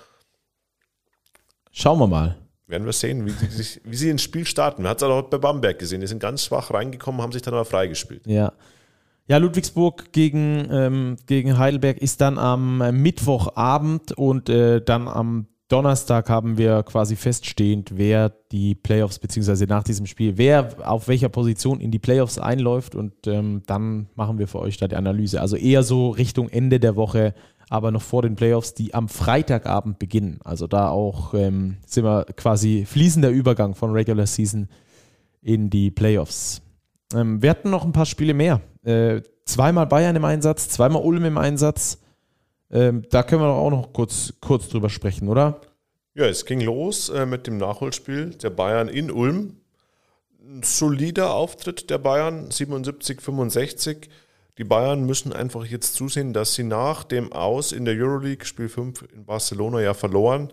Schauen wir mal. Werden wir sehen, wie sie, wie sie ins Spiel starten. Man hat es auch bei Bamberg gesehen. Die sind ganz schwach reingekommen, haben sich dann aber freigespielt. Ja. Ja, Ludwigsburg gegen, ähm, gegen Heidelberg ist dann am Mittwochabend und äh, dann am Donnerstag haben wir quasi feststehend, wer die Playoffs, beziehungsweise nach diesem Spiel, wer auf welcher Position in die Playoffs einläuft und ähm, dann machen wir für euch da die Analyse. Also eher so Richtung Ende der Woche aber noch vor den Playoffs, die am Freitagabend beginnen. Also da auch ähm, sind wir quasi fließender Übergang von Regular Season in die Playoffs. Ähm, wir hatten noch ein paar Spiele mehr. Äh, zweimal Bayern im Einsatz, zweimal Ulm im Einsatz. Ähm, da können wir auch noch kurz, kurz drüber sprechen, oder? Ja, es ging los äh, mit dem Nachholspiel der Bayern in Ulm. Ein solider Auftritt der Bayern, 77, 65. Die Bayern müssen einfach jetzt zusehen, dass sie nach dem Aus in der Euroleague, Spiel 5 in Barcelona ja verloren,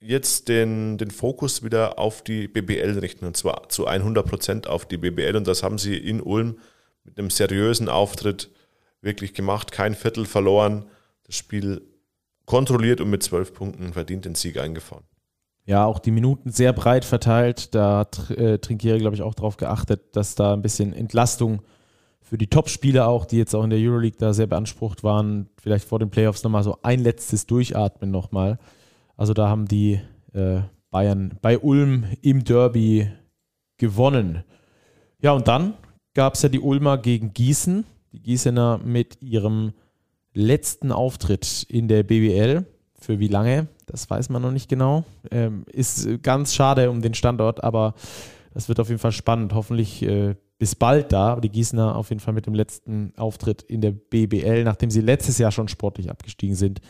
jetzt den, den Fokus wieder auf die BBL richten und zwar zu 100 Prozent auf die BBL und das haben sie in Ulm mit einem seriösen Auftritt wirklich gemacht. Kein Viertel verloren, das Spiel kontrolliert und mit zwölf Punkten verdient den Sieg eingefahren. Ja, auch die Minuten sehr breit verteilt. Da hat äh, Trinkiere, glaube ich, auch darauf geachtet, dass da ein bisschen Entlastung für die Top-Spieler auch, die jetzt auch in der Euroleague da sehr beansprucht waren, vielleicht vor den Playoffs nochmal so ein letztes Durchatmen nochmal. Also da haben die äh, Bayern bei Ulm im Derby gewonnen. Ja, und dann gab es ja die Ulmer gegen Gießen. Die Gießener mit ihrem letzten Auftritt in der BBL. Für wie lange? Das weiß man noch nicht genau. Ähm, ist ganz schade um den Standort, aber das wird auf jeden Fall spannend. Hoffentlich äh, bis bald da. Aber die Gießener auf jeden Fall mit dem letzten Auftritt in der BBL, nachdem sie letztes Jahr schon sportlich abgestiegen sind,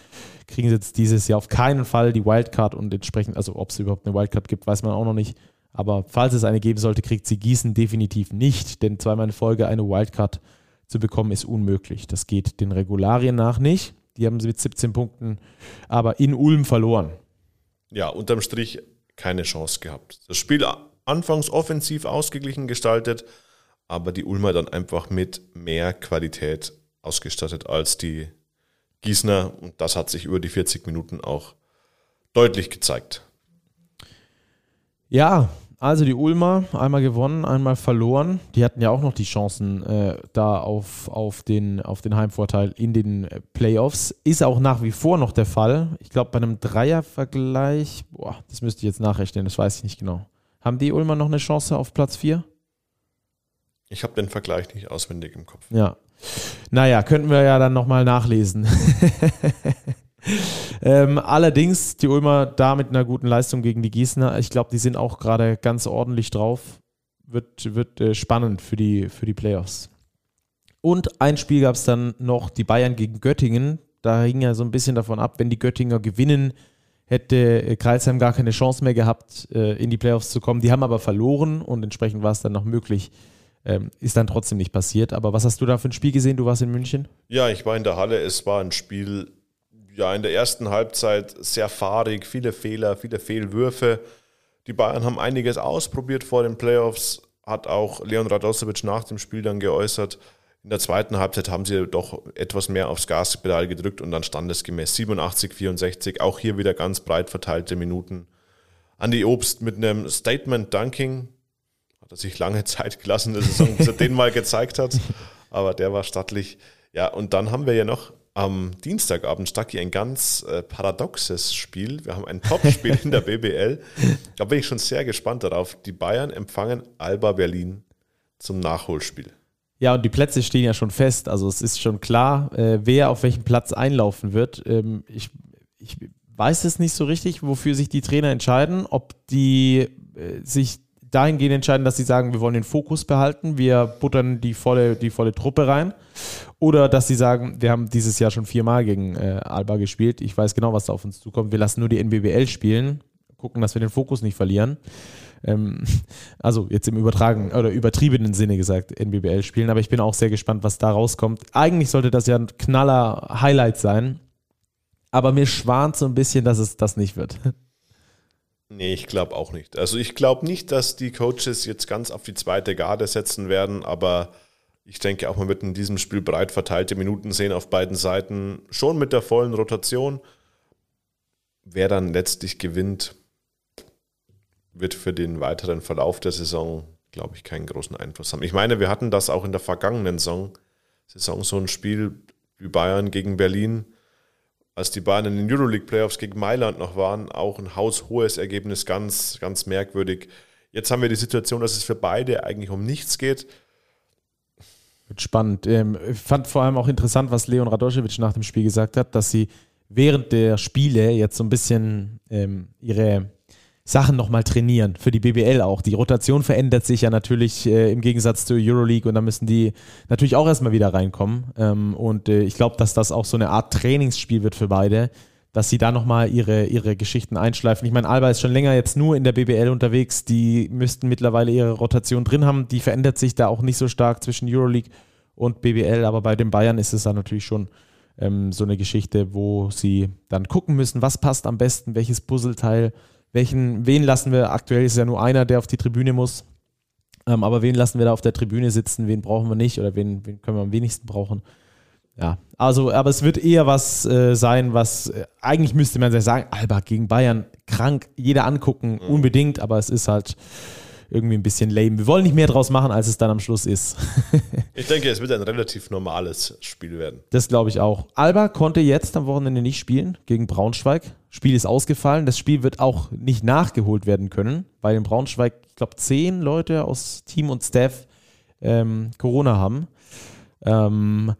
kriegen sie jetzt dieses Jahr auf keinen Fall die Wildcard und entsprechend, also ob es überhaupt eine Wildcard gibt, weiß man auch noch nicht. Aber falls es eine geben sollte, kriegt sie Gießen definitiv nicht, denn zweimal in Folge eine Wildcard zu bekommen ist unmöglich. Das geht den Regularien nach nicht. Die haben sie mit 17 Punkten aber in Ulm verloren. Ja, unterm Strich keine Chance gehabt. Das Spiel anfangs offensiv ausgeglichen gestaltet, aber die Ulmer dann einfach mit mehr Qualität ausgestattet als die Gießner und das hat sich über die 40 Minuten auch deutlich gezeigt. Ja, also die Ulmer einmal gewonnen, einmal verloren. Die hatten ja auch noch die Chancen äh, da auf, auf, den, auf den Heimvorteil in den äh, Playoffs. Ist auch nach wie vor noch der Fall. Ich glaube, bei einem Dreiervergleich, boah, das müsste ich jetzt nachrechnen, das weiß ich nicht genau. Haben die Ulmer noch eine Chance auf Platz 4? Ich habe den Vergleich nicht auswendig im Kopf. Ja. Naja, könnten wir ja dann nochmal nachlesen. ähm, allerdings, die Ulmer da mit einer guten Leistung gegen die Gießener. Ich glaube, die sind auch gerade ganz ordentlich drauf. Wird, wird äh, spannend für die, für die Playoffs. Und ein Spiel gab es dann noch, die Bayern gegen Göttingen. Da hing ja so ein bisschen davon ab, wenn die Göttinger gewinnen, hätte äh, Kreilsheim gar keine Chance mehr gehabt, äh, in die Playoffs zu kommen. Die haben aber verloren und entsprechend war es dann noch möglich, ähm, ist dann trotzdem nicht passiert. Aber was hast du da für ein Spiel gesehen? Du warst in München? Ja, ich war in der Halle. Es war ein Spiel, ja, in der ersten Halbzeit sehr fahrig, viele Fehler, viele Fehlwürfe. Die Bayern haben einiges ausprobiert vor den Playoffs, hat auch Leon Radosevic nach dem Spiel dann geäußert. In der zweiten Halbzeit haben sie doch etwas mehr aufs Gaspedal gedrückt und dann standesgemäß 87, 64, auch hier wieder ganz breit verteilte Minuten. Andi Obst mit einem Statement-Dunking, hat er sich lange Zeit gelassen, bis er den mal gezeigt hat, aber der war stattlich. Ja, und dann haben wir ja noch am Dienstagabend Stacki ein ganz äh, paradoxes Spiel. Wir haben ein Topspiel in der BBL. Da bin ich schon sehr gespannt darauf. Die Bayern empfangen Alba Berlin zum Nachholspiel. Ja, und die Plätze stehen ja schon fest. Also es ist schon klar, äh, wer auf welchen Platz einlaufen wird. Ähm, ich, ich weiß es nicht so richtig, wofür sich die Trainer entscheiden. Ob die äh, sich dahingehend entscheiden, dass sie sagen, wir wollen den Fokus behalten, wir buttern die volle, die volle Truppe rein. Oder dass sie sagen, wir haben dieses Jahr schon viermal gegen äh, Alba gespielt, ich weiß genau, was da auf uns zukommt, wir lassen nur die NBBL spielen, gucken, dass wir den Fokus nicht verlieren. Ähm, also jetzt im übertragen oder übertriebenen Sinne gesagt, NBBL spielen, aber ich bin auch sehr gespannt, was da rauskommt. Eigentlich sollte das ja ein knaller Highlight sein, aber mir schwant so ein bisschen, dass es das nicht wird. Nee, ich glaube auch nicht. Also ich glaube nicht, dass die Coaches jetzt ganz auf die zweite Garde setzen werden, aber ich denke auch, man wird in diesem Spiel breit verteilte Minuten sehen auf beiden Seiten, schon mit der vollen Rotation. Wer dann letztlich gewinnt, wird für den weiteren Verlauf der Saison, glaube ich, keinen großen Einfluss haben. Ich meine, wir hatten das auch in der vergangenen Saison, Saison so ein Spiel wie Bayern gegen Berlin als die Bayern in den Euroleague Playoffs gegen Mailand noch waren, auch ein haushohes Ergebnis, ganz, ganz merkwürdig. Jetzt haben wir die Situation, dass es für beide eigentlich um nichts geht. Spannend. Ähm, ich fand vor allem auch interessant, was Leon Radoschewitsch nach dem Spiel gesagt hat, dass sie während der Spiele jetzt so ein bisschen ähm, ihre Sachen nochmal trainieren, für die BBL auch. Die Rotation verändert sich ja natürlich äh, im Gegensatz zur Euroleague und da müssen die natürlich auch erstmal wieder reinkommen. Ähm, und äh, ich glaube, dass das auch so eine Art Trainingsspiel wird für beide, dass sie da nochmal ihre, ihre Geschichten einschleifen. Ich meine, Alba ist schon länger jetzt nur in der BBL unterwegs, die müssten mittlerweile ihre Rotation drin haben. Die verändert sich da auch nicht so stark zwischen Euroleague und BBL, aber bei den Bayern ist es dann natürlich schon ähm, so eine Geschichte, wo sie dann gucken müssen, was passt am besten, welches Puzzleteil welchen, wen lassen wir, aktuell ist ja nur einer, der auf die Tribüne muss, ähm, aber wen lassen wir da auf der Tribüne sitzen, wen brauchen wir nicht oder wen, wen können wir am wenigsten brauchen. Ja, also, aber es wird eher was äh, sein, was äh, eigentlich müsste man sagen, Alba gegen Bayern, krank, jeder angucken, mhm. unbedingt, aber es ist halt irgendwie ein bisschen lame. Wir wollen nicht mehr draus machen, als es dann am Schluss ist. ich denke, es wird ein relativ normales Spiel werden. Das glaube ich auch. Alba konnte jetzt am Wochenende nicht spielen gegen Braunschweig. Spiel ist ausgefallen. Das Spiel wird auch nicht nachgeholt werden können, weil in Braunschweig, ich glaube, zehn Leute aus Team und Staff ähm, Corona haben. Ähm,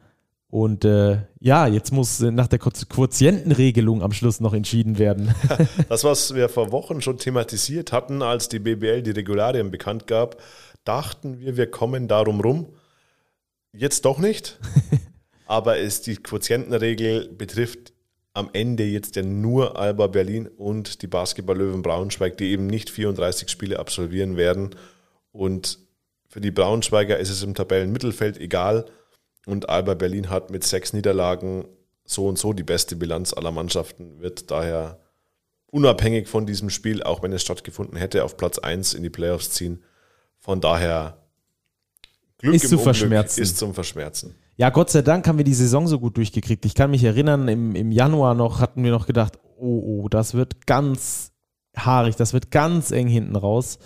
und äh, ja, jetzt muss nach der Quotientenregelung am Schluss noch entschieden werden. das, was wir vor Wochen schon thematisiert hatten, als die BBL die Regularien bekannt gab, dachten wir, wir kommen darum rum. Jetzt doch nicht. Aber es, die Quotientenregel betrifft am Ende jetzt ja nur Alba Berlin und die Basketball-Löwen Braunschweig, die eben nicht 34 Spiele absolvieren werden. Und für die Braunschweiger ist es im Tabellenmittelfeld egal, und Alba Berlin hat mit sechs Niederlagen so und so die beste Bilanz aller Mannschaften, wird daher unabhängig von diesem Spiel, auch wenn es stattgefunden hätte, auf Platz 1 in die Playoffs ziehen. Von daher Glück ist zu verschmerzen. ist zum Verschmerzen. Ja, Gott sei Dank haben wir die Saison so gut durchgekriegt. Ich kann mich erinnern, im, im Januar noch hatten wir noch gedacht, oh, oh, das wird ganz haarig, das wird ganz eng hinten raus.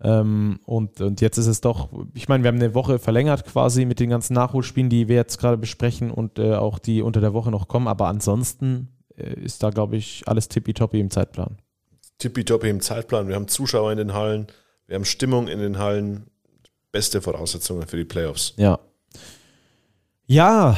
Ähm, und, und jetzt ist es doch, ich meine, wir haben eine Woche verlängert quasi mit den ganzen Nachholspielen, die wir jetzt gerade besprechen und äh, auch die unter der Woche noch kommen. Aber ansonsten äh, ist da, glaube ich, alles tippitoppi im Zeitplan. Tippitoppi im Zeitplan. Wir haben Zuschauer in den Hallen, wir haben Stimmung in den Hallen. Beste Voraussetzungen für die Playoffs. Ja. Ja,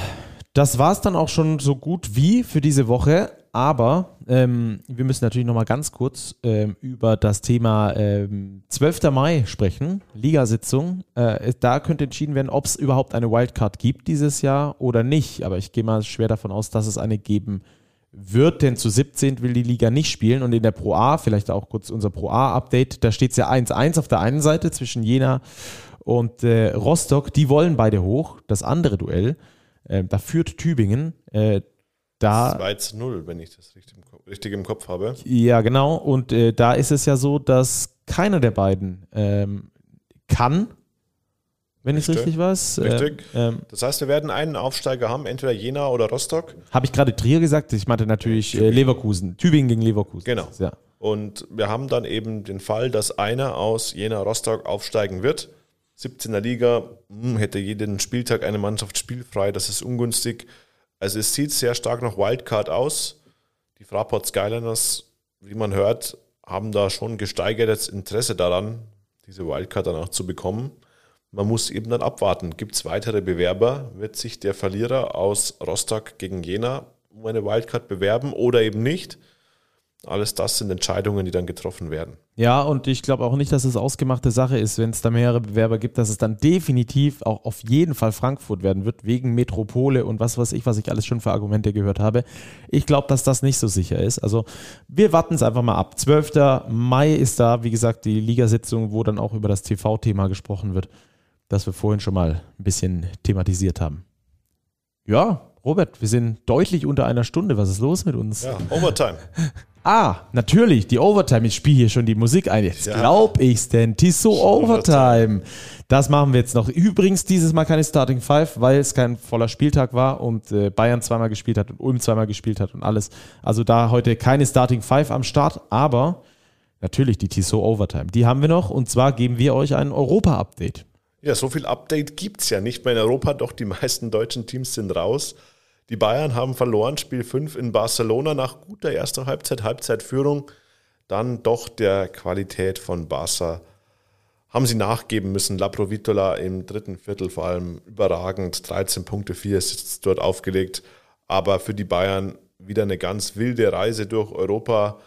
das war es dann auch schon so gut wie für diese Woche. Aber ähm, wir müssen natürlich nochmal ganz kurz ähm, über das Thema ähm, 12. Mai sprechen, Ligasitzung. Äh, da könnte entschieden werden, ob es überhaupt eine Wildcard gibt dieses Jahr oder nicht. Aber ich gehe mal schwer davon aus, dass es eine geben wird, denn zu 17 will die Liga nicht spielen. Und in der Pro A, vielleicht auch kurz unser Pro A-Update, da steht es ja 1-1 auf der einen Seite zwischen Jena Und äh, Rostock, die wollen beide hoch. Das andere Duell, äh, da führt Tübingen. Äh, da, 2 zu 0, wenn ich das richtig im, Kopf, richtig im Kopf habe. Ja, genau. Und äh, da ist es ja so, dass keiner der beiden ähm, kann, wenn ich es richtig weiß. Richtig. Ähm, das heißt, wir werden einen Aufsteiger haben, entweder Jena oder Rostock. Habe ich gerade Trier gesagt? Ich meinte natürlich äh, Leverkusen. Tübingen gegen Leverkusen. Genau. Ja. Und wir haben dann eben den Fall, dass einer aus Jena Rostock aufsteigen wird. 17er Liga, hm, hätte jeden Spieltag eine Mannschaft spielfrei, das ist ungünstig. Also es sieht sehr stark nach Wildcard aus. Die Fraport Skyliners, wie man hört, haben da schon gesteigertes Interesse daran, diese Wildcard dann auch zu bekommen. Man muss eben dann abwarten. Gibt es weitere Bewerber? Wird sich der Verlierer aus Rostock gegen Jena um eine Wildcard bewerben oder eben nicht? Alles das sind Entscheidungen, die dann getroffen werden. Ja, und ich glaube auch nicht, dass es ausgemachte Sache ist, wenn es da mehrere Bewerber gibt, dass es dann definitiv auch auf jeden Fall Frankfurt werden wird, wegen Metropole und was weiß ich, was ich alles schon für Argumente gehört habe. Ich glaube, dass das nicht so sicher ist. Also wir warten es einfach mal ab. 12. Mai ist da, wie gesagt, die Ligasitzung, wo dann auch über das TV-Thema gesprochen wird, das wir vorhin schon mal ein bisschen thematisiert haben. Ja, Robert, wir sind deutlich unter einer Stunde. Was ist los mit uns? Ja, Overtime. Ah, natürlich, die Overtime. Ich spiele hier schon die Musik ein. Jetzt ja. glaub ich's denn. Tissot Overtime. Das machen wir jetzt noch. Übrigens dieses Mal keine Starting Five, weil es kein voller Spieltag war und äh, Bayern zweimal gespielt hat und Ulm zweimal gespielt hat und alles. Also da heute keine Starting Five am Start, aber natürlich die Tissot Overtime. Die haben wir noch und zwar geben wir euch ein Europa-Update. Ja, so viel Update gibt's ja nicht mehr in Europa, doch die meisten deutschen Teams sind raus. Die Bayern haben verloren, Spiel 5 in Barcelona nach guter erster Halbzeit, Halbzeitführung. Dann doch der Qualität von Barca haben sie nachgeben müssen. La Provitola im dritten Viertel vor allem überragend. 13 Punkte, 4 ist dort aufgelegt. Aber für die Bayern wieder eine ganz wilde Reise durch Europa.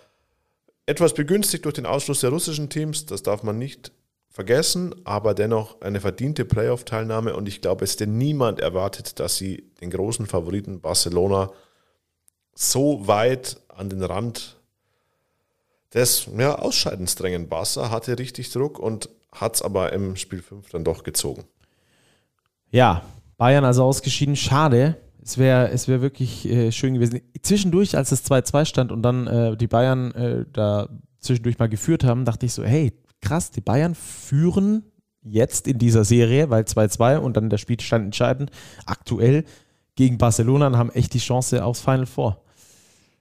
Etwas begünstigt durch den Ausschluss der russischen Teams, das darf man nicht vergessen, aber dennoch eine verdiente Playoff-Teilnahme und ich glaube, es denn niemand erwartet, dass sie den großen Favoriten Barcelona so weit an den Rand des ja, Ausscheidens drängen. Barca hatte richtig Druck und hat es aber im Spiel 5 dann doch gezogen. Ja, Bayern also ausgeschieden. Schade. Es wäre es wär wirklich äh, schön gewesen. Zwischendurch, als es 2-2 stand und dann äh, die Bayern äh, da zwischendurch mal geführt haben, dachte ich so, hey, krass, die Bayern führen jetzt in dieser Serie, weil 2-2 und dann der Spielstand entscheidend, aktuell gegen Barcelona und haben echt die Chance aufs Final Four.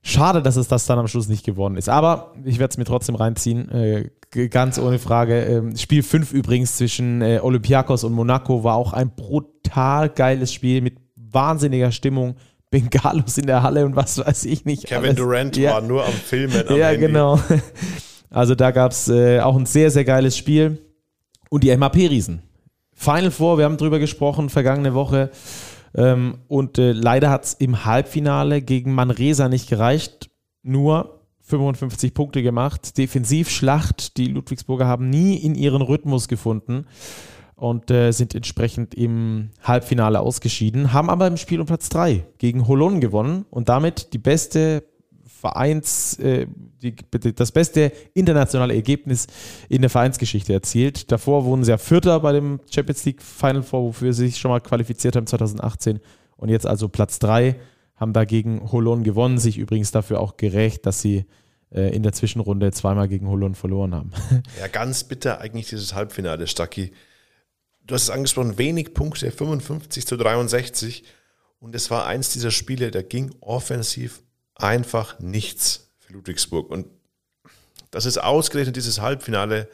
Schade, dass es das dann am Schluss nicht geworden ist. Aber ich werde es mir trotzdem reinziehen. Äh, ganz ohne Frage. Ähm, Spiel 5 übrigens zwischen äh, Olympiakos und Monaco war auch ein brutal geiles Spiel mit wahnsinniger Stimmung. Bengalos in der Halle und was weiß ich nicht. Kevin alles. Durant ja. war nur am Filmen. Am ja, Handy. genau. Also da gab es äh, auch ein sehr, sehr geiles Spiel. Und die MAP-Riesen. Final Four, wir haben drüber gesprochen, vergangene Woche. Ähm, und äh, leider hat es im Halbfinale gegen Manresa nicht gereicht. Nur 55 Punkte gemacht. Defensivschlacht. Die Ludwigsburger haben nie in ihren Rhythmus gefunden und äh, sind entsprechend im Halbfinale ausgeschieden, haben aber im Spiel um Platz 3 gegen Holon gewonnen und damit die beste Vereins, äh, die, das beste internationale Ergebnis in der Vereinsgeschichte erzielt. Davor wurden sie ja Vierter bei dem Champions League Final Four, wofür sie sich schon mal qualifiziert haben 2018 und jetzt also Platz 3, haben dagegen Holon gewonnen, sich übrigens dafür auch gerecht, dass sie äh, in der Zwischenrunde zweimal gegen Holon verloren haben. Ja, ganz bitter eigentlich dieses Halbfinale, Stacki. Du hast es angesprochen, wenig Punkte, 55 zu 63 und es war eins dieser Spiele, da ging offensiv einfach nichts für Ludwigsburg. Und dass es ausgerechnet dieses Halbfinale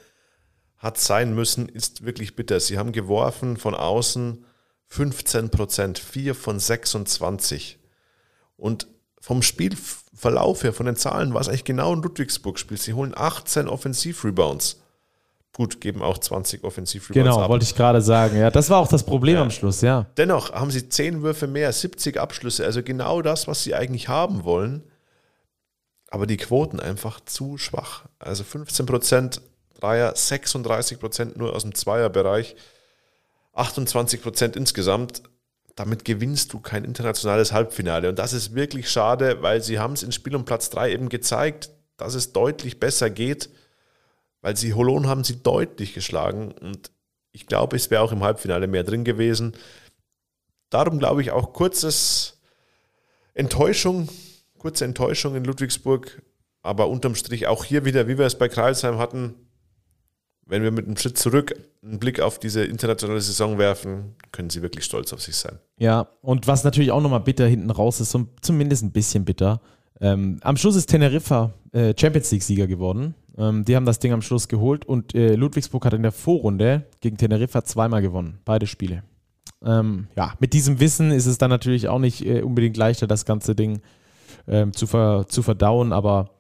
hat sein müssen, ist wirklich bitter. Sie haben geworfen von außen 15 Prozent, 4 von 26. Und vom Spielverlauf her, von den Zahlen, war es eigentlich genau ein Ludwigsburg-Spiel. Sie holen 18 Offensivrebounds. Gut, geben auch 20 Offensivrebounds Genau, ab. wollte ich gerade sagen. Ja, das war auch das Problem ja. am Schluss, ja. Dennoch haben sie 10 Würfe mehr, 70 Abschlüsse, also genau das, was sie eigentlich haben wollen. Aber die Quoten einfach zu schwach. Also 15 Prozent Dreier, 36 Prozent nur aus dem Zweierbereich, 28 Prozent insgesamt. Damit gewinnst du kein internationales Halbfinale. Und das ist wirklich schade, weil sie haben es in Spiel um Platz 3 eben gezeigt, dass es deutlich besser geht weil sie Holon haben sie deutlich geschlagen und Ich glaube, es wäre auch im Halbfinale mehr drin gewesen. Darum glaube ich auch kurzes Enttäuschung, kurze Enttäuschung in Ludwigsburg, aber unterm Strich auch hier wieder, wie wir es bei Kreilsheim hatten, wenn wir mit einem Schritt zurück einen Blick auf diese internationale Saison werfen, können sie wirklich stolz auf sich sein. Ja, und was natürlich auch nochmal bitter hinten raus ist, zumindest ein bisschen bitter. Ähm, am Schluss ist Teneriffa äh, Champions League-Sieger geworden. Ähm, die haben das Ding am Schluss geholt und äh, Ludwigsburg hat in der Vorrunde gegen Teneriffa zweimal gewonnen, beide Spiele. Ähm, ja, mit diesem Wissen ist es dann natürlich auch nicht äh, unbedingt leichter, das ganze Ding ähm, zu, ver zu verdauen, aber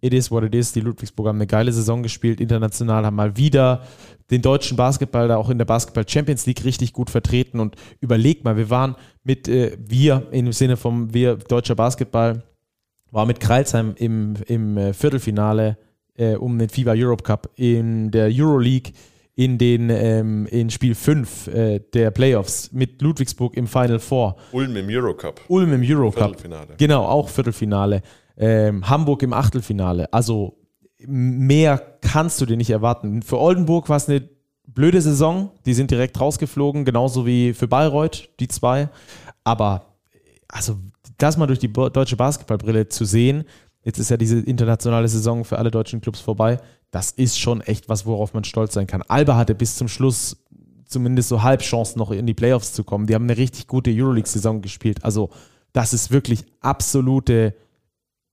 it is what it is. Die Ludwigsburger haben eine geile Saison gespielt, international haben mal wieder den deutschen Basketball da auch in der Basketball Champions League richtig gut vertreten und überleg mal, wir waren mit äh, wir im Sinne vom wir deutscher Basketball war mit Kreilsheim im, im äh, Viertelfinale äh, um den FIBA Europe Cup in der Euroleague in den ähm, in Spiel 5 äh, der Playoffs mit Ludwigsburg im Final Four. Ulm im Eurocup. Ulm im Eurocup. Viertelfinale. Genau, auch Viertelfinale ähm, Hamburg im Achtelfinale. Also mehr kannst du dir nicht erwarten. Für Oldenburg war es eine blöde Saison. Die sind direkt rausgeflogen, genauso wie für Bayreuth, die zwei. Aber also das mal durch die deutsche Basketballbrille zu sehen, jetzt ist ja diese internationale Saison für alle deutschen Clubs vorbei, das ist schon echt was, worauf man stolz sein kann. Alba hatte bis zum Schluss zumindest so Halbchancen noch in die Playoffs zu kommen. Die haben eine richtig gute Euroleague-Saison gespielt. Also das ist wirklich absolute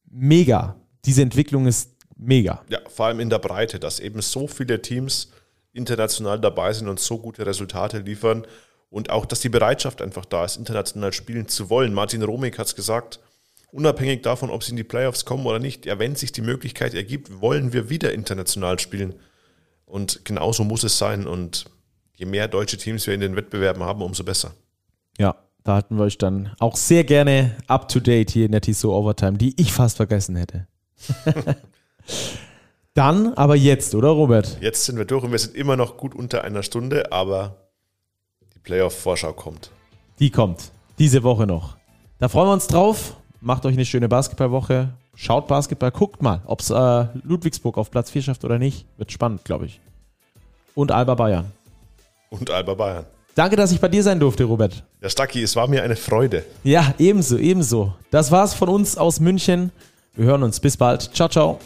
mega. Diese Entwicklung ist mega. Ja, vor allem in der Breite, dass eben so viele Teams international dabei sind und so gute Resultate liefern und auch, dass die Bereitschaft einfach da ist, international spielen zu wollen. Martin Romig hat es gesagt, unabhängig davon, ob sie in die Playoffs kommen oder nicht, ja, wenn sich die Möglichkeit ergibt, wollen wir wieder international spielen. Und genauso muss es sein. Und je mehr deutsche Teams wir in den Wettbewerben haben, umso besser. Ja, da halten wir euch dann auch sehr gerne up to date hier in der TSO Overtime, die ich fast vergessen hätte. dann aber jetzt, oder Robert? Jetzt sind wir durch und wir sind immer noch gut unter einer Stunde, aber die Playoff-Vorschau kommt. Die kommt. Diese Woche noch. Da freuen wir uns drauf. Macht euch eine schöne Basketballwoche. Schaut Basketball. Guckt mal, ob es äh, Ludwigsburg auf Platz 4 schafft oder nicht. Wird spannend, glaube ich. Und Alba Bayern. Und Alba Bayern. Danke, dass ich bei dir sein durfte, Robert. Ja, Stacki, es war mir eine Freude. Ja, ebenso, ebenso. Das war's von uns aus München. Wir hören uns. Bis bald. Ciao, ciao.